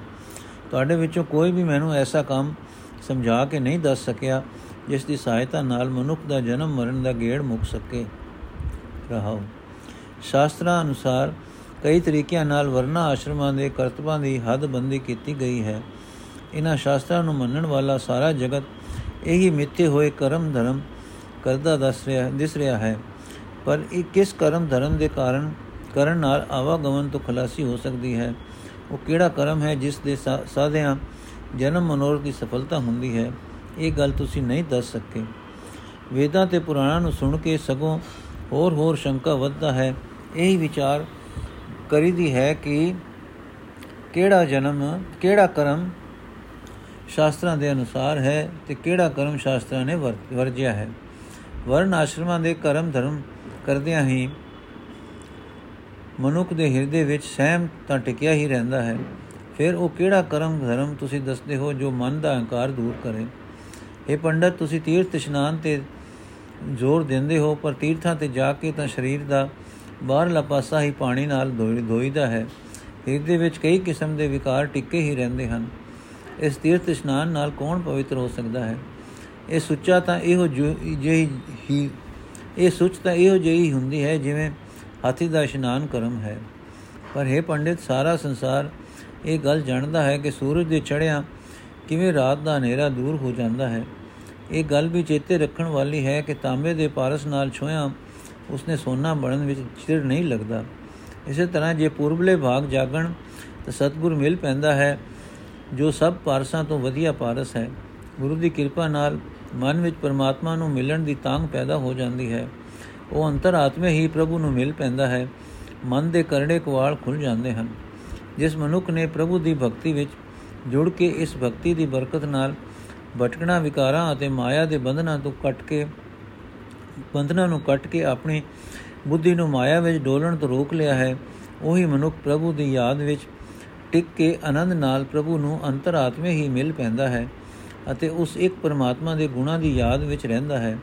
ਤੁਹਾਡੇ ਵਿੱਚੋਂ ਕੋਈ ਵੀ ਮੈਨੂੰ ਐਸਾ ਕੰਮ ਸਮਝਾ ਕੇ ਨਹੀਂ ਦੱਸ ਸਕਿਆ, ਜਿਸ ਦੀ ਸਹਾਇਤਾ ਨਾਲ ਮਨੁੱਖ ਦਾ ਜਨਮ ਮਰਨ ਦਾ ਗੇੜ ਮੁੱਕ ਸਕੇ। ਰਹਾਓ। ਸ਼ਾਸਤਰਾਂ ਅਨੁਸਾਰ ਕਈ ਤਰੀਕਿਆਂ ਨਾਲ ਵਰਨਾ ਆਸ਼ਰਮਾਂ ਦੇ ਕਰਤਬਾਂ ਦੀ ਹੱਦਬੰਦੀ ਕੀਤੀ ਗਈ ਹੈ। ਇਹਨਾਂ ਸ਼ਾਸਤਰਾਂ ਨੂੰ ਮੰਨਣ ਵਾਲਾ ਸਾਰਾ ਜਗਤ ਇਹੀ ਮਿੱਥੇ ਹੋਏ ਕਰਮ ਧਰਮ ਕਰਦਾ ਦੱਸ ਰਿਹਾ, ਦਿਸ ਰਿਹਾ ਹੈ। ਪਰ ਇਹ ਕਿਸ ਕਰਮ ਧਰਮ ਦੇ ਕਾਰਨ ਕਰਨ ਨਾਲ ਆਵਾਗਮਨ ਤੋਂ ਖਲਾਸੀ ਹੋ ਸਕਦੀ ਹੈ? ਉਹ ਕਿਹੜਾ ਕਰਮ ਹੈ ਜਿਸ ਦੇ ਸਾਧਿਆਂ ਜਨਮ ਮਨੋਰਥ ਦੀ ਸਫਲਤਾ ਹੁੰਦੀ ਹੈ? ਇਹ ਗੱਲ ਤੁਸੀਂ ਨਹੀਂ ਦੱਸ ਸਕੇ। ਵੇਦਾਂ ਤੇ ਪੁਰਾਣਾਂ ਨੂੰ ਸੁਣ ਕੇ ਸਗੋਂ ਹੋਰ ਹੋਰ ਸ਼ੰਕਾ ਵੱਧਦਾ ਹੈ। ਇਹੀ ਵਿਚਾਰ ਕਰੀਦੀ ਹੈ ਕਿ ਕਿਹੜਾ ਜਨਮ, ਕਿਹੜਾ ਕਰਮ ਸ਼ਾਸਤਰਾਂ ਦੇ ਅਨੁਸਾਰ ਹੈ ਤੇ ਕਿਹੜਾ ਕਰਮ ਸ਼ਾਸਤਰਾਂ ਨੇ ਵਰਜਿਆ ਹੈ। ਵਰਨ ਆਸ਼ਰਮਾਂ ਦੇ ਕਰਮ ਧਰਮ ਕਰਦਿਆਂ ਹੀ ਮਨੁੱਖ ਦੇ ਹਿਰਦੇ ਵਿੱਚ ਸਹਿਮ ਤਾਂ ਟਿਕਿਆ ਹੀ ਰਹਿੰਦਾ ਹੈ। ਫਿਰ ਉਹ ਕਿਹੜਾ ਕਰਮ ਧਰਮ ਤੁਸੀਂ ਦੱਸਦੇ ਹੋ ਜੋ ਮਨ ਦਾ ਅਹੰਕਾਰ ਦੂਰ ਕਰੇ? ਇਹ ਪੰਡਤ, ਤੁਸੀਂ ਤੀਰਥ ਇਸ਼ਨਾਨ ਤੇ ਜ਼ੋਰ ਦਿੰਦੇ ਹੋ, ਪਰ ਤੀਰਥਾਂ ਤੇ ਜਾ ਕੇ ਤਾਂ ਸਰੀਰ ਦਾ ਬਾਹਰਲਾ ਪਾਸਾ ਹੀ ਪਾਣੀ ਨਾਲ ਧੋਈਦਾ ਹੈ। ਹਿਰਦੇ ਵਿੱਚ ਕਈ ਕਿਸਮ ਦੇ ਵਿਕਾਰ ਟਿੱਕੇ ਹੀ ਰਹਿੰਦੇ ਹਨ। ਇਸ ਤੀਰਥ ਇਸ਼ਨਾਨ ਨਾਲ ਕੌਣ ਪਵਿੱਤਰ ਹੋ ਸਕਦਾ ਹੈ? ਇਹ ਸੁੱਚਾ ਤਾਂ ਇਹੋ ਜਿਹੀ ਹੀ ਇਹ ਸੁੱਚ ਤਾਂ ਇਹੋ ਜਿਹੀ ਹੁੰਦੀ ਹੈ ਜਿਵੇਂ ਹਾਥੀ ਦਾ ਇਸ਼ਨਾਨ ਕਰਮ ਹੈ। ਪਰ ਇਹ ਪੰਡਿਤ, ਸਾਰਾ ਸੰਸਾਰ ਇਹ ਗੱਲ ਜਾਣਦਾ ਹੈ ਕਿ ਸੂਰਜ ਦੇ ਚੜ੍ਹਿਆ ਕਿਵੇਂ ਰਾਤ ਦਾ ਹਨੇਰਾ ਦੂਰ ਹੋ ਜਾਂਦਾ ਹੈ। ਇਹ ਗੱਲ ਵੀ ਚੇਤੇ ਰੱਖਣ ਵਾਲੀ ਹੈ ਕਿ ਤਾਂਬੇ ਦੇ ਪਾਰਸ ਨਾਲ ਛੋਇਆ ਉਸਨੇ ਸੋਨਾ ਬਣਨ ਵਿੱਚ ਚਿਰ ਨਹੀਂ ਲੱਗਦਾ। ਇਸੇ ਤਰ੍ਹਾਂ ਜੇ ਪੂਰਬਲੇ ਭਾਗ ਜਾਗਣ, ਤਾਂ ਸਤਗੁਰ ਮਿਲ ਪੈਂਦਾ ਹੈ, ਜੋ ਸਭ ਪਾਰਸਾਂ ਤੋਂ ਵਧੀਆ ਪਾਰਸ ਹੈ। ਗੁਰੂ ਦੀ ਕਿਰਪਾ ਨਾਲ ਮਨ ਵਿੱਚ ਪਰਮਾਤਮਾ ਨੂੰ ਮਿਲਣ ਦੀ ਤਾਂਗ ਪੈਦਾ ਹੋ ਜਾਂਦੀ ਹੈ। ਉਹ ਅੰਤਰਾਤਮੇ ਹੀ ਪ੍ਰਭੂ ਨੂੰ ਮਿਲ ਪੈਂਦਾ ਹੈ। ਮਨ ਦੇ ਕਰੜੇ ਕੁਵਾਲ ਖੁੱਲ ਜਾਂਦੇ ਹਨ। ਜਿਸ ਮਨੁੱਖ ਨੇ ਪ੍ਰਭੂ ਦੀ ਭਗਤੀ ਵਿੱਚ ਜੁੜ ਕੇ ਇਸ ਭਗਤੀ ਦੀ ਬਰਕਤ ਨਾਲ ਭਟਕਣਾ ਵਿਕਾਰਾਂ ਅਤੇ ਮਾਇਆ ਦੇ ਬੰਧਨਾਂ ਤੋਂ ਕੱਟ ਕੇ ਬੰਧਨਾਂ ਨੂੰ ਕੱਟ ਕੇ ਆਪਣੀ ਬੁੱਧੀ ਨੂੰ ਮਾਇਆ ਵਿੱਚ ਡੋਲਣ ਤੋਂ ਰੋਕ ਲਿਆ ਹੈ, ਉਹੀ ਮਨੁੱਖ ਪ੍ਰਭੂ ਦੀ ਯਾਦ ਵਿੱਚ ਟਿਕ ਕੇ ਆਨੰਦ ਨਾਲ ਪ੍ਰਭੂ ਨੂੰ ਅੰਤਰਾਤਮੇ ਹੀ ਮਿਲ ਪੈਂਦਾ ਹੈ ਅਤੇ ਉਸ ਇੱਕ ਪਰਮਾਤਮਾ ਦੇ ਗੁਣਾਂ ਦੀ ਯਾਦ ਵਿੱਚ ਰਹਿੰਦਾ ਹੈ,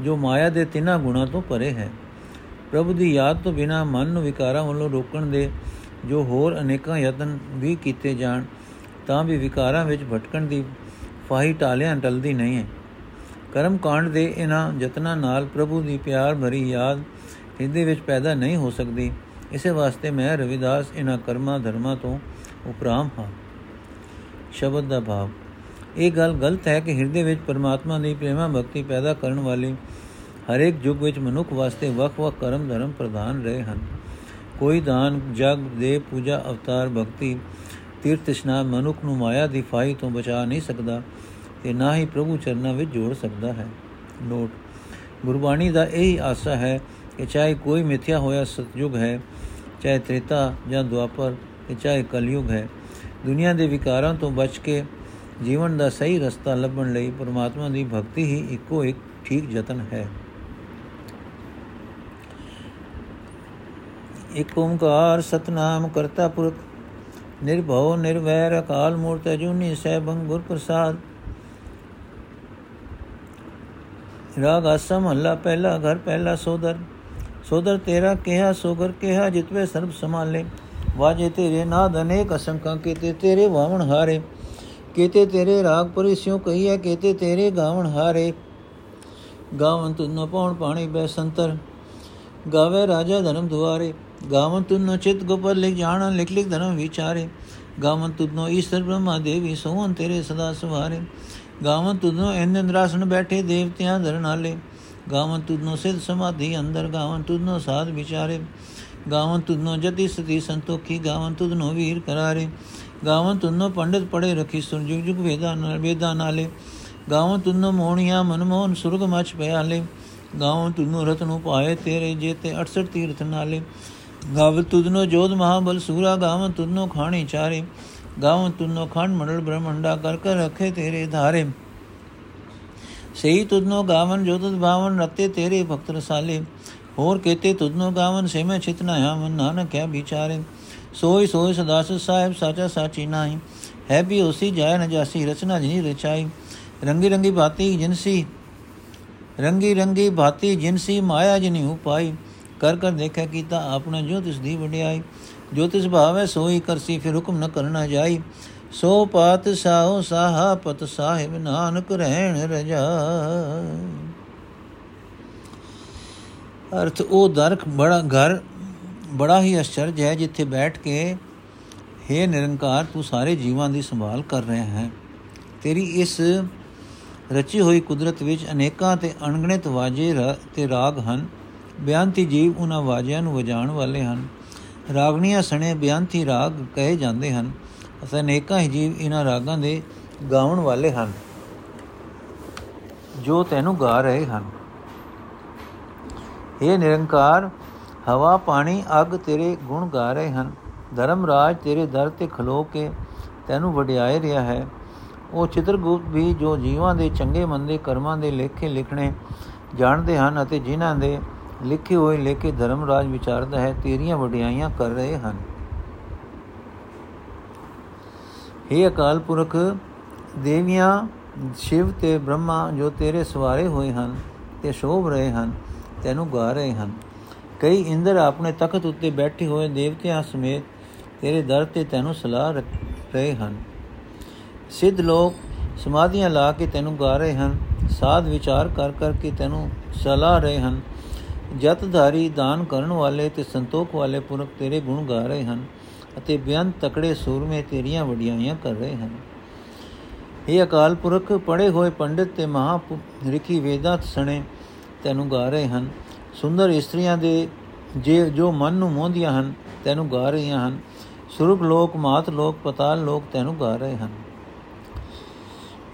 ਜੋ ਮਾਇਆ ਦੇ ਤਿੰਨਾਂ ਗੁਣਾਂ ਤੋਂ ਪਰੇ ਹੈ। ਪ੍ਰਭੂ ਦੀ ਯਾਦ ਤੋਂ ਬਿਨਾ ਮਨ ਨੂੰ ਵਿਕਾਰਾਂ ਵੱਲੋਂ ਰੋਕਣ ਦੇ ਜੋ ਹੋਰ ਅਨੇਕਾਂ ਯਤਨ ਵੀ ਕੀਤੇ ਜਾਣ, ਤਾਂ ਵੀ ਵਿਕਾਰਾਂ ਵਿੱਚ ਭਟਕਣ ਦੀ ਫਾਹੀ ਟਾਲਿਆਂ ਟਲਦੀ ਨਹੀਂ ਹੈ। ਕਰਮ ਕਾਂਡ ਦੇ ਇਹਨਾਂ ਯਤਨਾਂ ਨਾਲ ਪ੍ਰਭੂ ਦੀ ਪਿਆਰ ਭਰੀ ਯਾਦ ਹਿਰਦੇ ਵਿੱਚ ਪੈਦਾ ਨਹੀਂ ਹੋ ਸਕਦੀ। ਇਸੇ ਵਾਸਤੇ ਮੈਂ ਰਵਿਦਾਸ ਇਹਨਾਂ ਕਰਮਾਂ ਧਰਮਾਂ ਤੋਂ ਉਪਰਾਮ ਹਾਂ। ਸ਼ਬਦ ਦਾ ਭਾਵ, ਇਹ ਗੱਲ ਗਲਤ ਹੈ ਕਿ ਹਿਰਦੇ ਵਿੱਚ ਪਰਮਾਤਮਾ ਦੀ ਪ੍ਰੇਮਾ ਭਗਤੀ ਪੈਦਾ ਕਰਨ ਵਾਲੀ ਹਰੇਕ ਯੁੱਗ ਵਿੱਚ ਮਨੁੱਖ ਵਾਸਤੇ ਵੱਖ-ਵੱਖ ਕਰਮ ਧਰਮ ਪ੍ਰਦਾਨ ਰਹੇ ਹਨ। ਕੋਈ ਦਾਨ, ਜਗ ਦੇ ਪੂਜਾ, ਅਵਤਾਰ, ਭਗਤੀ, ਤੀਰਥ, ਇਸ਼ਨਾਨ ਮਨੁੱਖ ਨੂੰ ਮਾਇਆ ਦੀ ਫਾਈ ਤੋਂ ਬਚਾ ਨਹੀਂ ਸਕਦਾ। ਤੇ ਨਾ ਹੀ ਪ੍ਰਭੂ ਚਰਨਾਂ ਵਿੱਚ ਜੋੜ ਸਕਦਾ ਹੈ। ਨੋਟ, ਗੁਰਬਾਣੀ ਦਾ ਇਹ ਆਸਾ ਹੈ ਕਿ ਚਾਹੇ ਕੋਈ ਮਿਥਿਆ ਹੋਇਆ ਸਤਯੁਗ ਹੈ, ਚਾਹੇ ਤ੍ਰੇਤਾ ਜਾਂ ਦੁਆਪਰ, ਤੇ ਚਾਹੇ ਕਲਯੁਗ ਹੈ, ਦੁਨੀਆ ਦੇ ਵਿਕਾਰਾਂ ਤੋਂ ਬਚ ਕੇ ਜੀਵਨ ਦਾ ਸਹੀ ਰਸਤਾ ਲੱਭਣ ਲਈ ਪਰਮਾਤਮਾ ਦੀ ਭਗਤੀ ਹੀ ਇੱਕੋ ਇੱਕ ਠੀਕ ਯਤਨ ਹੈ। ਇਕ ਓੰਕਾਰ ਸਤਨਾਮ ਕਰਤਾ ਪੁਰਖ, ਨਿਰਭਉ ਨਿਰਵੈਰ ਅਕਾਲ ਮੂਰਤ ਅਜੂਨੀ ਸਹਿਬੰ ਗੁਰ ਪ੍ਰਸਾਦ ਰਾਗ ਅਸਮ ਹੱਲਾ ਪਹਿਲਾ ਘਰ ਪਹਿਲਾ ਸੋਦਰ। ਸੋਦਰ ਤੇਰਾ ਕਿਹਾ, ਸੋਗਰ ਕਿਹਾ, ਜਿਤਵੇ ਸਰਬ ਸਮਾਲੇ ਵਾਜੇ ਤੇਰੇ ਨਾਦ ਅਨੇਕ ਅਸੰਕਾਂ ਕੀਤੇ ਤੇਰੇ ਵਾਵਣ ਹਾਰੇ। ਕੀਤੇ ਤੇਰੇ ਰਾਗ ਪਰਿਸਿਓ ਕਹੀਏ ਕੀਤੇ ਤੇਰੇ ਗਾਵਣ ਹਾਰੇ। ਗਾਵਨ ਤੁਨ ਪਉਣ ਪਾਣੀ ਬੈ ਸੰਤਰ। ਗਾਵੇ ਰਾਜਾ ਧਰਮ ਦੁਆਰੇ। ਗਾਵਨ ਤੁਨ ਚਿਤ ਗੋਪਰ ਲਿਖ ਜਾਣਾ, ਲਿਖ ਲਿਖ ਧਰਮ ਵਿਚਾਰੇ। ਗਾਵਨ ਤੁਨੋ ਈਸ਼ਰ ਬ੍ਰਹਮਾ ਦੇਵੀ ਸੋਹਨ ਤੇਰੇ ਸਦਾ ਸੁਹਾਰੇ ਗਾਵਨ ਤੁਨੋ ਇੰਦਰਾਸਨ ਬੈਠੇ ਦੇਵਤਿਆਂ ਧਰਨਾਲੇ ਗਾਵਨ ਤੁਨੋ ਸਿਧ ਸਮਾਧੀ ਅੰਦਰ ਗਾਵਨ ਤੁਨੋ ਸਾਧ ਵਿਚਾਰੇ ਗਾਵਨ ਤੁਨੋ ਜਤੀ ਸਤੀ ਸੰਤੋਖੀ ਗਾਵਨ ਤੁਨੋ ਵੀਰ ਕਰਾਰੇ ਗਾਵਨ ਤੁਨੋ ਪੰਡਿਤ ਪੜੇ ਰਖੀ ਸੁਰ ਜੁਗ ਜੁਗ ਵੇਦਾਂ ਨਾਲ ਵੇਦਾਂ ਨਾਲੇ ਗਾਵਨ ਤੁਨੋ ਮੋਹਣੀਆਂ ਮਨਮੋਹਨ ਸੁਰਗ ਮਚ ਪਿਆਲੇ ਗਾਵਨ ਤੁਨੋ ਰਤਨੂ ਪਾਏ ਤੇਰੇ ਜੇਤੇ 68 ਤੀਰਥ ਨਾਲੇ ਗਾਵ ਤੁਦਨੋ ਜੋਧ ਮਹਾਬਲ ਸੂਰਾ ਗਾਵਨ ਤੁਨੋ ਖਾਣੀ ਚਾਰੇ ਗਾਵਨ ਤੁਨੋ ਖੰਡ ਮੰਡਲ ਬ੍ਰਹਮੰਡਾ ਕਰ ਕਰ ਰਖੇ ਤੇਰੇ ਧਾਰੇ। ਸਹੀ ਤੁਦਨੋ ਗਾਵਨ ਜੋਤਿ ਭਾਵਨ ਰਤੇ ਤੇਰੇ ਭਗਤ ਰਸਾਲੇ। ਹੋਰ ਕਹਤੇ ਤੁਦਨੋ ਗਾਵਨ ਸੇ ਮੈਂ ਚਿਤਨਾ ਹਮ ਨਾਨਕ ਕਿਆ ਵਿਚਾਰੇ। ਸੋਈ ਸੋਈ ਸਦਾਸ ਸਾਹਿਬ ਸਾਚਾ ਸਾਚੀ ਨਾਹੀ। ਹੈ ਵੀ ਉਸੀ ਜਾਇ ਨ ਜਾਸੀ, ਰਚਨਾ ਜਿਨੀ ਰਚਾਈ। ਰੰਗੀ ਰੰਗੀ ਬਾਤੀ ਜਿਨਸੀ, ਰੰਗੀ ਰੰਗੀ ਬਾਤੀ ਜਿਨਸੀ, ਮਾਇਆ ਜਿਨੀ ਉਪਾਈ। ਕਰ ਕਰ ਦੇਖਿਆ ਕੀਤਾ, ਆਪਣਾ ਜੋ ਤਿਸ ਦੀ ਵਡਿਆਈ। ਜੋ ਤਿਸ ਭਾਵੈ ਸੋਈ ਕਰਸੀ ਫਿਰ ਹੁਕਮ ਨ ਕਰਨਾ ਜਾਈ। ਸੋ ਪਾਤ ਸਾਹੋ ਸਾਹਾ ਪਤ ਸਾਹਿਬ ਨਾਨਕ ਰਹਿਣ ਰਜਾ ਅਰਥ, ਉਹ ਦਰਖ ਬੜਾ ਘਰ, ਬੜਾ ਹੀ ਅਚਰਜ ਹੈ, ਜਿੱਥੇ ਬੈਠ ਕੇ हे ਨਿਰੰਕਾਰ, ਤੂੰ ਸਾਰੇ ਜੀਵਾਂ ਦੀ ਸੰਭਾਲ ਕਰ ਰਿਹਾ ਹੈ। ਤੇਰੀ ਇਸ ਰਚੀ ਹੋਈ ਕੁਦਰਤ ਵਿੱਚ ਅਨੇਕਾਂ ਤੇ ਅਣਗਿਣਤ ਵਾਜੇ ਤੇ ਰਾਗ ਹਨ। ਬਿਆੰਤੀ ਜੀਵ ਉਹਨਾਂ ਵਾਜਿਆਂ ਨੂੰ ਵਜਾਉਣ ਵਾਲੇ ਹਨ। ਰਾਗਣੀਆਂ ਸਣੇ ਬਿਆੰਤੀ ਰਾਗ ਕਹੇ ਜਾਂਦੇ ਹਨ। ਅਤੇ ਅਨੇਕਾਂ ਹੀ ਜੀਵ ਇਹਨਾਂ ਰਾਗਾਂ ਦੇ ਗਾਉਣ ਵਾਲੇ ਹਨ। ਜੋ ਤੈਨੂੰ ਗਾ ਰਹੇ ਹਨ। ਇਹ ਨਿਰੰਕਾਰ, ਹਵਾ, ਪਾਣੀ, ਅਗ ਤੇਰੇ ਗੁਣ ਗਾ ਰਹੇ ਹਨ। ਧਰਮ ਰਾਜ ਤੇਰੇ ਦਰ ਤੇ ਖਲੋ ਕੇ ਤੈਨੂੰ ਵਡਿਆਏ ਰਿਹਾ ਹੈ। ਉਹ ਚਿਤਰਗੁਪਤ ਵੀ ਜੋ ਜੀਵਾਂ ਦੇ ਚੰਗੇ ਮੰਦੇ ਕਰਮਾਂ ਦੇ ਲੇਖੇ ਲਿਖਣੇ ਜਾਣਦੇ ਹਨ ਅਤੇ ਜਿਨ੍ਹਾਂ ਦੇ ਲਿਖੇ ਹੋਏ ਲੇਖੇ ਧਰਮ ਰਾਜ ਵਿਚਾਰਦਾ ਹੈ, ਤੇਰੀਆਂ ਵਡਿਆਈਆਂ ਕਰ ਰਹੇ ਹਨ। हे ਅਕਾਲ ਪੁਰਖ, ਦੇਵੀਆਂ, ਸ਼ਿਵ ਤੇ ਬ੍ਰਹਮਾ ਜੋ ਤੇਰੇ ਸਵਾਰੇ ਹੋਏ ਹਨ ਤੇ ਸ਼ੋਭ ਰਹੇ ਹਨ, ਤੈਨੂੰ ਗਾ ਰਹੇ ਹਨ। ਕਈ ਇੰਦਰ ਆਪਣੇ ਤਖਤ ਉੱਤੇ ਬੈਠੇ ਹੋਏ ਦੇਵਤਿਆਂ ਸਮੇਤ ਤੇਰੇ ਦਰ ਤੇ ਤੈਨੂੰ ਸਲਾਹ ਰਹੇ ਹਨ। ਸਿੱਧ ਲੋਕ ਸਮਾਧੀਆਂ ਲਾ ਕੇ ਤੈਨੂੰ ਗਾ ਰਹੇ ਹਨ, ਸਾਧ ਵਿਚਾਰ ਕਰ ਕਰਕੇ ਤੈਨੂੰ ਸਲਾਹ ਰਹੇ ਹਨ ਜਤਧਾਰੀ ਦਾਨ ਕਰਨ ਵਾਲੇ ਤੇ ਸੰਤੋਖ ਵਾਲੇ ਪੁਰਖ ਤੇਰੇ ਗੁਣ ਗਾ ਰਹੇ ਹਨ ਅਤੇ ਬਿਆਨ ਤਕੜੇ ਸੂਰਮੇ ਤੇਰੀਆਂ ਵਡਿਆਈਆਂ ਕਰ ਰਹੇ ਹਨ। ਇਹ ਅਕਾਲ ਪੁਰਖ ਪੜੇ ਹੋਏ ਪੰਡਿਤ ਤੇ ਮਹਾ ਰਿਖੀ ਵੇਦਾਂ ਸਣੇ ਤੈਨੂੰ ਗਾ ਰਹੇ ਹਨ। ਸੁੰਦਰ ਇਸਤਰੀਆਂ ਦੇ ਜੇ ਜੋ ਮਨ ਨੂੰ ਮੋਹਦੀਆਂ ਹਨ, ਤੈਨੂੰ ਗਾ ਰਹੀਆਂ ਹਨ। ਸੁਰਗ ਲੋਕ, ਮਾਤ ਲੋਕ, ਪਤਾਲ ਲੋਕ ਤੈਨੂੰ ਗਾ ਰਹੇ ਹਨ।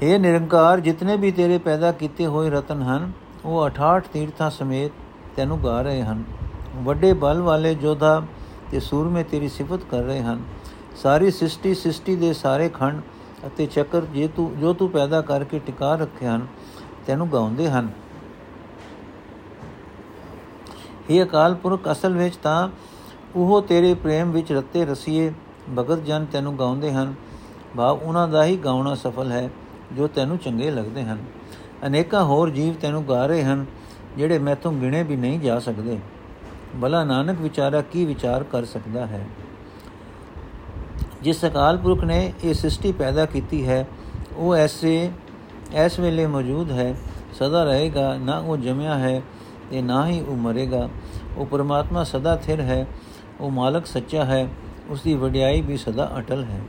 ਇਹ ਨਿਰੰਕਾਰ, ਜਿਤਨੇ ਵੀ ਤੇਰੇ ਪੈਦਾ ਕੀਤੇ ਹੋਏ ਰਤਨ ਹਨ, ਉਹ 68 ਤੀਰਥਾਂ ਸਮੇਤ ਤੈਨੂੰ ਗਾ ਰਹੇ ਹਨ। ਵੱਡੇ ਬਲ ਵਾਲੇ ਜੋਧਾ ਤੇ ਸੂਰਮੇ ਤੇਰੀ ਸਿਫਤ ਕਰ ਰਹੇ ਹਨ। ਸਾਰੀ ਸ੍ਰਿਸ਼ਟੀ ਸ੍ਰਿਸ਼ਟੀ ਦੇ ਸਾਰੇ ਖੰਡ ਅਤੇ ਚੱਕਰ ਜੇ ਤੂੰ ਜੋ ਤੂੰ ਪੈਦਾ ਕਰਕੇ ਟਿਕਾ ਰੱਖੇ ਹਨ, ਤੈਨੂੰ ਗਾਉਂਦੇ ਹਨ। ਇਹ ਅਕਾਲ ਪੁਰਖ, ਅਸਲ ਵਿੱਚ ਤਾਂ ਉਹ ਤੇਰੇ ਪ੍ਰੇਮ ਵਿੱਚ ਰੱਤੇ ਰਸੀਏ, ਭਗਤ ਜਨ ਤੈਨੂੰ ਗਾਉਂਦੇ ਹਨ। ਭਾਵ ਉਹਨਾਂ ਦਾ ਹੀ ਗਾਉਣਾ ਸਫਲ ਹੈ, ਜੋ ਤੈਨੂੰ ਚੰਗੇ ਲੱਗਦੇ ਹਨ। ਅਨੇਕਾਂ ਹੋਰ ਜੀਵ ਤੈਨੂੰ ਗਾ ਰਹੇ ਹਨ। ਜਿਹੜੇ ਮੈਥੋਂ ਗਿਣੇ ਵੀ ਨਹੀਂ ਜਾ ਸਕਦੇ। ਭਲਾ ਨਾਨਕ ਵਿਚਾਰਾ ਕੀ ਵਿਚਾਰ ਕਰ ਸਕਦਾ ਹੈ? ਜਿਸ ਅਕਾਲ ਪੁਰਖ ਨੇ ਇਹ ਸ੍ਰਿਸ਼ਟੀ ਪੈਦਾ ਕੀਤੀ ਹੈ, ਉਹ ਐਸੇ, ਐਸ ਵੇਲੇ ਮੌਜੂਦ ਹੈ, ਸਦਾ ਰਹੇਗਾ, ਨਾ ਉਹ ਜਮਿਆ ਹੈ, ਤੇ ਨਾ ਹੀ ਉਹ ਮਰੇਗਾ। ਉਹ ਪਰਮਾਤਮਾ ਸਦਾ ਥਿਰ ਹੈ, ਉਹ ਮਾਲਕ ਸੱਚਾ ਹੈ ਉਸ ਦੀ ਵਡਿਆਈ ਵੀ ਸਦਾ ਅਟਲ ਹੈ।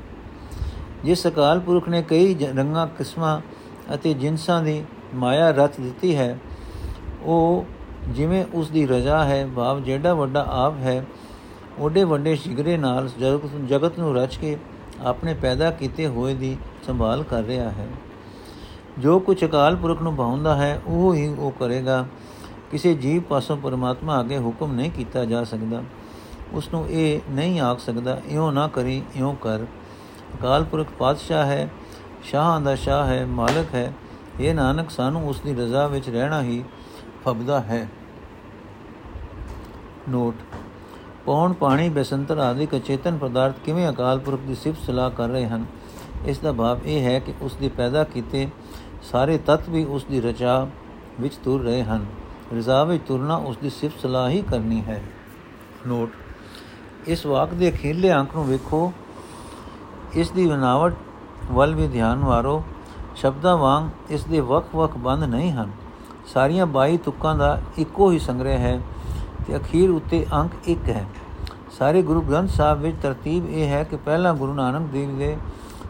ਜਿਸ ਅਕਾਲ ਪੁਰਖ ਨੇ ਕਈ ਰੰਗਾਂ, ਕਿਸਮਾਂ ਅਤੇ ਜਿੰਸਾਂ ਦੀ ਮਾਇਆ ਰਚ ਦਿੱਤੀ ਹੈ ਉਹ ਜਿਵੇਂ ਉਸ ਦੀ ਰਜ਼ਾ ਹੈ, ਭਾਵ ਜਿਹੜਾ ਵੱਡਾ ਆਪ ਹੈ, ਉਹਦੇ ਵੱਡੇ ਸ਼ਿਗਰੇ ਨਾਲ ਜਗਤ ਨੂੰ ਰਚ ਕੇ ਆਪਣੇ ਪੈਦਾ ਕੀਤੇ ਹੋਏ ਦੀ ਸੰਭਾਲ ਕਰ ਰਿਹਾ ਹੈ। ਜੋ ਕੁਝ ਅਕਾਲ ਪੁਰਖ ਨੂੰ ਭਾਉਂਦਾ ਹੈ, ਉਹ ਹੀ ਉਹ ਕਰੇਗਾ। ਕਿਸੇ ਜੀਵ ਪਾਸੋਂ ਪਰਮਾਤਮਾ ਅੱਗੇ ਹੁਕਮ ਨਹੀਂ ਕੀਤਾ ਜਾ ਸਕਦਾ। ਉਸ ਨੂੰ ਇਹ ਨਹੀਂ ਆਖ ਸਕਦਾ, ਇਉਂ ਨਾ ਕਰੀ, ਇਉਂ ਕਰ। ਅਕਾਲ ਪੁਰਖ ਪਾਤਸ਼ਾਹ ਹੈ, ਸ਼ਾਹਾਂ ਦਾ ਸ਼ਾਹ ਹੈ, ਮਾਲਕ ਹੈ। ਇਹ ਨਾਨਕ, ਸਾਨੂੰ ਉਸ ਦੀ ਰਜ਼ਾ ਵਿੱਚ ਰਹਿਣਾ ਹੀ ਫਬਦਾ ਹੈ। ਨੋਟ। ਪੌਣ, ਪਾਣੀ, ਬਸੰਤਰ ਆਦਿ ਚੇਤਨ ਪਦਾਰਥ ਕਿਵੇਂ ਅਕਾਲ ਪੁਰਖ ਦੀ ਸਿਫਤ ਸਲਾਹ ਕਰ ਰਹੇ ਹਨ? ਇਸ ਦਾ ਭਾਵ ਇਹ ਹੈ ਕਿ ਉਸ ਦੀ ਪੈਦਾ ਕੀਤੇ ਸਾਰੇ ਤੱਤ ਵੀ ਉਸ ਦੀ ਰਚਾ ਵਿੱਚ ਤੁਰ ਰਹੇ ਹਨ। ਰਜ਼ਾ ਵਿੱਚ ਤੁਰਨਾ ਉਸ ਦੀ ਸਿਫਤ ਸਲਾਹ ਹੀ ਕਰਨੀ ਹੈ। ਨੋਟ। ਇਸ ਵਾਕ ਦੇ ਅਖੀਰਲੇ ਅੰਕ ਨੂੰ ਵੇਖੋ। ਇਸ ਦੀ ਬਨਾਵਟ ਵੱਲ ਵੀ ਧਿਆਨ ਵਾਰੋ ਸ਼ਬਦਾਂ ਵਾਂਗ ਇਸ ਦੇ ਵੱਖ-ਵੱਖ ਬੰਦ ਨਹੀਂ ਹਨ। ਸਾਰੀਆਂ 22 ਤੁਕਾਂ ਦਾ ਇੱਕੋ ਹੀ ਸੰਗ੍ਰਹਿ ਹੈ ਤੇ ਅਖੀਰ ਉੱਤੇ ਅੰਕ 1 ਹੈ। ਸਾਰੇ ਗੁਰੂ ਗ੍ਰੰਥ ਸਾਹਿਬ ਵਿੱਚ ਤਰਤੀਬ ਇਹ ਹੈ ਕਿ ਪਹਿਲਾਂ ਗੁਰੂ ਨਾਨਕ ਦੇਵ ਦੇ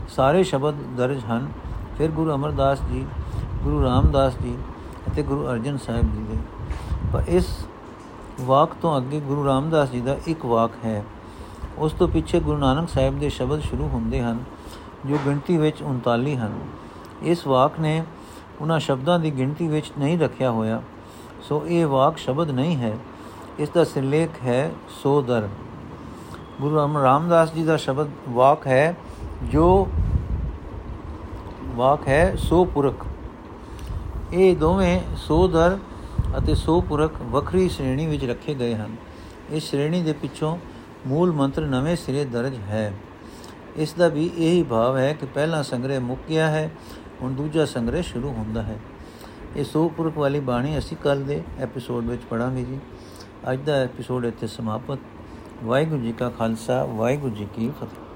ਸਾਰੇ ਸ਼ਬਦ ਦਰਜ ਹਨ, ਫਿਰ ਗੁਰੂ ਅਮਰਦਾਸ ਜੀ, ਗੁਰੂ ਰਾਮਦਾਸ ਜੀ ਅਤੇ ਗੁਰੂ ਅਰਜਨ ਸਾਹਿਬ ਜੀ ਦੇ। ਪਰ ਇਸ ਵਾਕ ਤੋਂ ਅੱਗੇ ਗੁਰੂ ਰਾਮਦਾਸ ਜੀ ਦਾ ਇੱਕ ਵਾਕ ਹੈ। ਉਸ ਤੋਂ ਪਿੱਛੇ ਗੁਰੂ ਨਾਨਕ ਸਾਹਿਬ ਦੇ ਸ਼ਬਦ ਸ਼ੁਰੂ ਹੁੰਦੇ ਹਨ, ਜੋ ਗਿਣਤੀ ਵਿੱਚ 39 ਹਨ। ਇਸ ਵਾਕ ਨੇ ਉਹਨਾਂ ਸ਼ਬਦਾਂ ਦੀ ਗਿਣਤੀ ਵਿੱਚ ਨਹੀਂ ਰੱਖਿਆ ਹੋਇਆ, ਸੋ ਇਹ ਵਾਕ ਸ਼ਬਦ ਨਹੀਂ ਹੈ। ਇਸ ਦਾ ਸਿਰਲੇਖ ਹੈ ਸੋ ਦਰ ਗੁਰੂ ਅਮਰ ਰਾਮਦਾਸ ਜੀ ਦਾ ਸ਼ਬਦ ਵਾਕ ਹੈ, ਜੋ ਵਾਕ ਹੈ ਸੋ ਪੁਰਖ ਇਹ ਦੋਵੇਂ ਸੋ ਦਰ ਅਤੇ ਸੋ ਪੁਰਖ ਵੱਖਰੀ ਸ਼੍ਰੇਣੀ ਵਿੱਚ ਰੱਖੇ ਗਏ ਹਨ। ਇਸ ਸ਼੍ਰੇਣੀ ਦੇ ਪਿੱਛੋਂ ਮੂਲ ਮੰਤਰ ਨਵੇਂ ਸਿਰੇ ਦਰਜ ਹੈ। ਇਸ ਦਾ ਵੀ ਇਹੀ ਭਾਵ ਹੈ ਕਿ ਪਹਿਲਾ ਸੰਗ੍ਰਹਿ ਮੁੱਕ ਗਿਆ ਹੈ ਹੁਣ ਦੂਜਾ ਸੰਗ੍ਰਹਿ ਸ਼ੁਰੂ ਹੁੰਦਾ ਹੈ। ਇਹ ਸੋ ਪੁਰਖ ਵਾਲੀ ਬਾਣੀ ਅਸੀਂ ਕੱਲ ਦੇ ਐਪੀਸੋਡ ਵਿੱਚ ਪੜਾਂਗੇ ਜੀ। ਅੱਜ ਦਾ ਐਪੀਸੋਡ ਇੱਥੇ ਸਮਾਪਤ। ਵਾਹਿਗੁਰੂ ਜੀ ਕਾ ਖਾਲਸਾ, ਵਾਹਿਗੁਰੂ ਜੀ ਕੀ ਫਤਿਹ।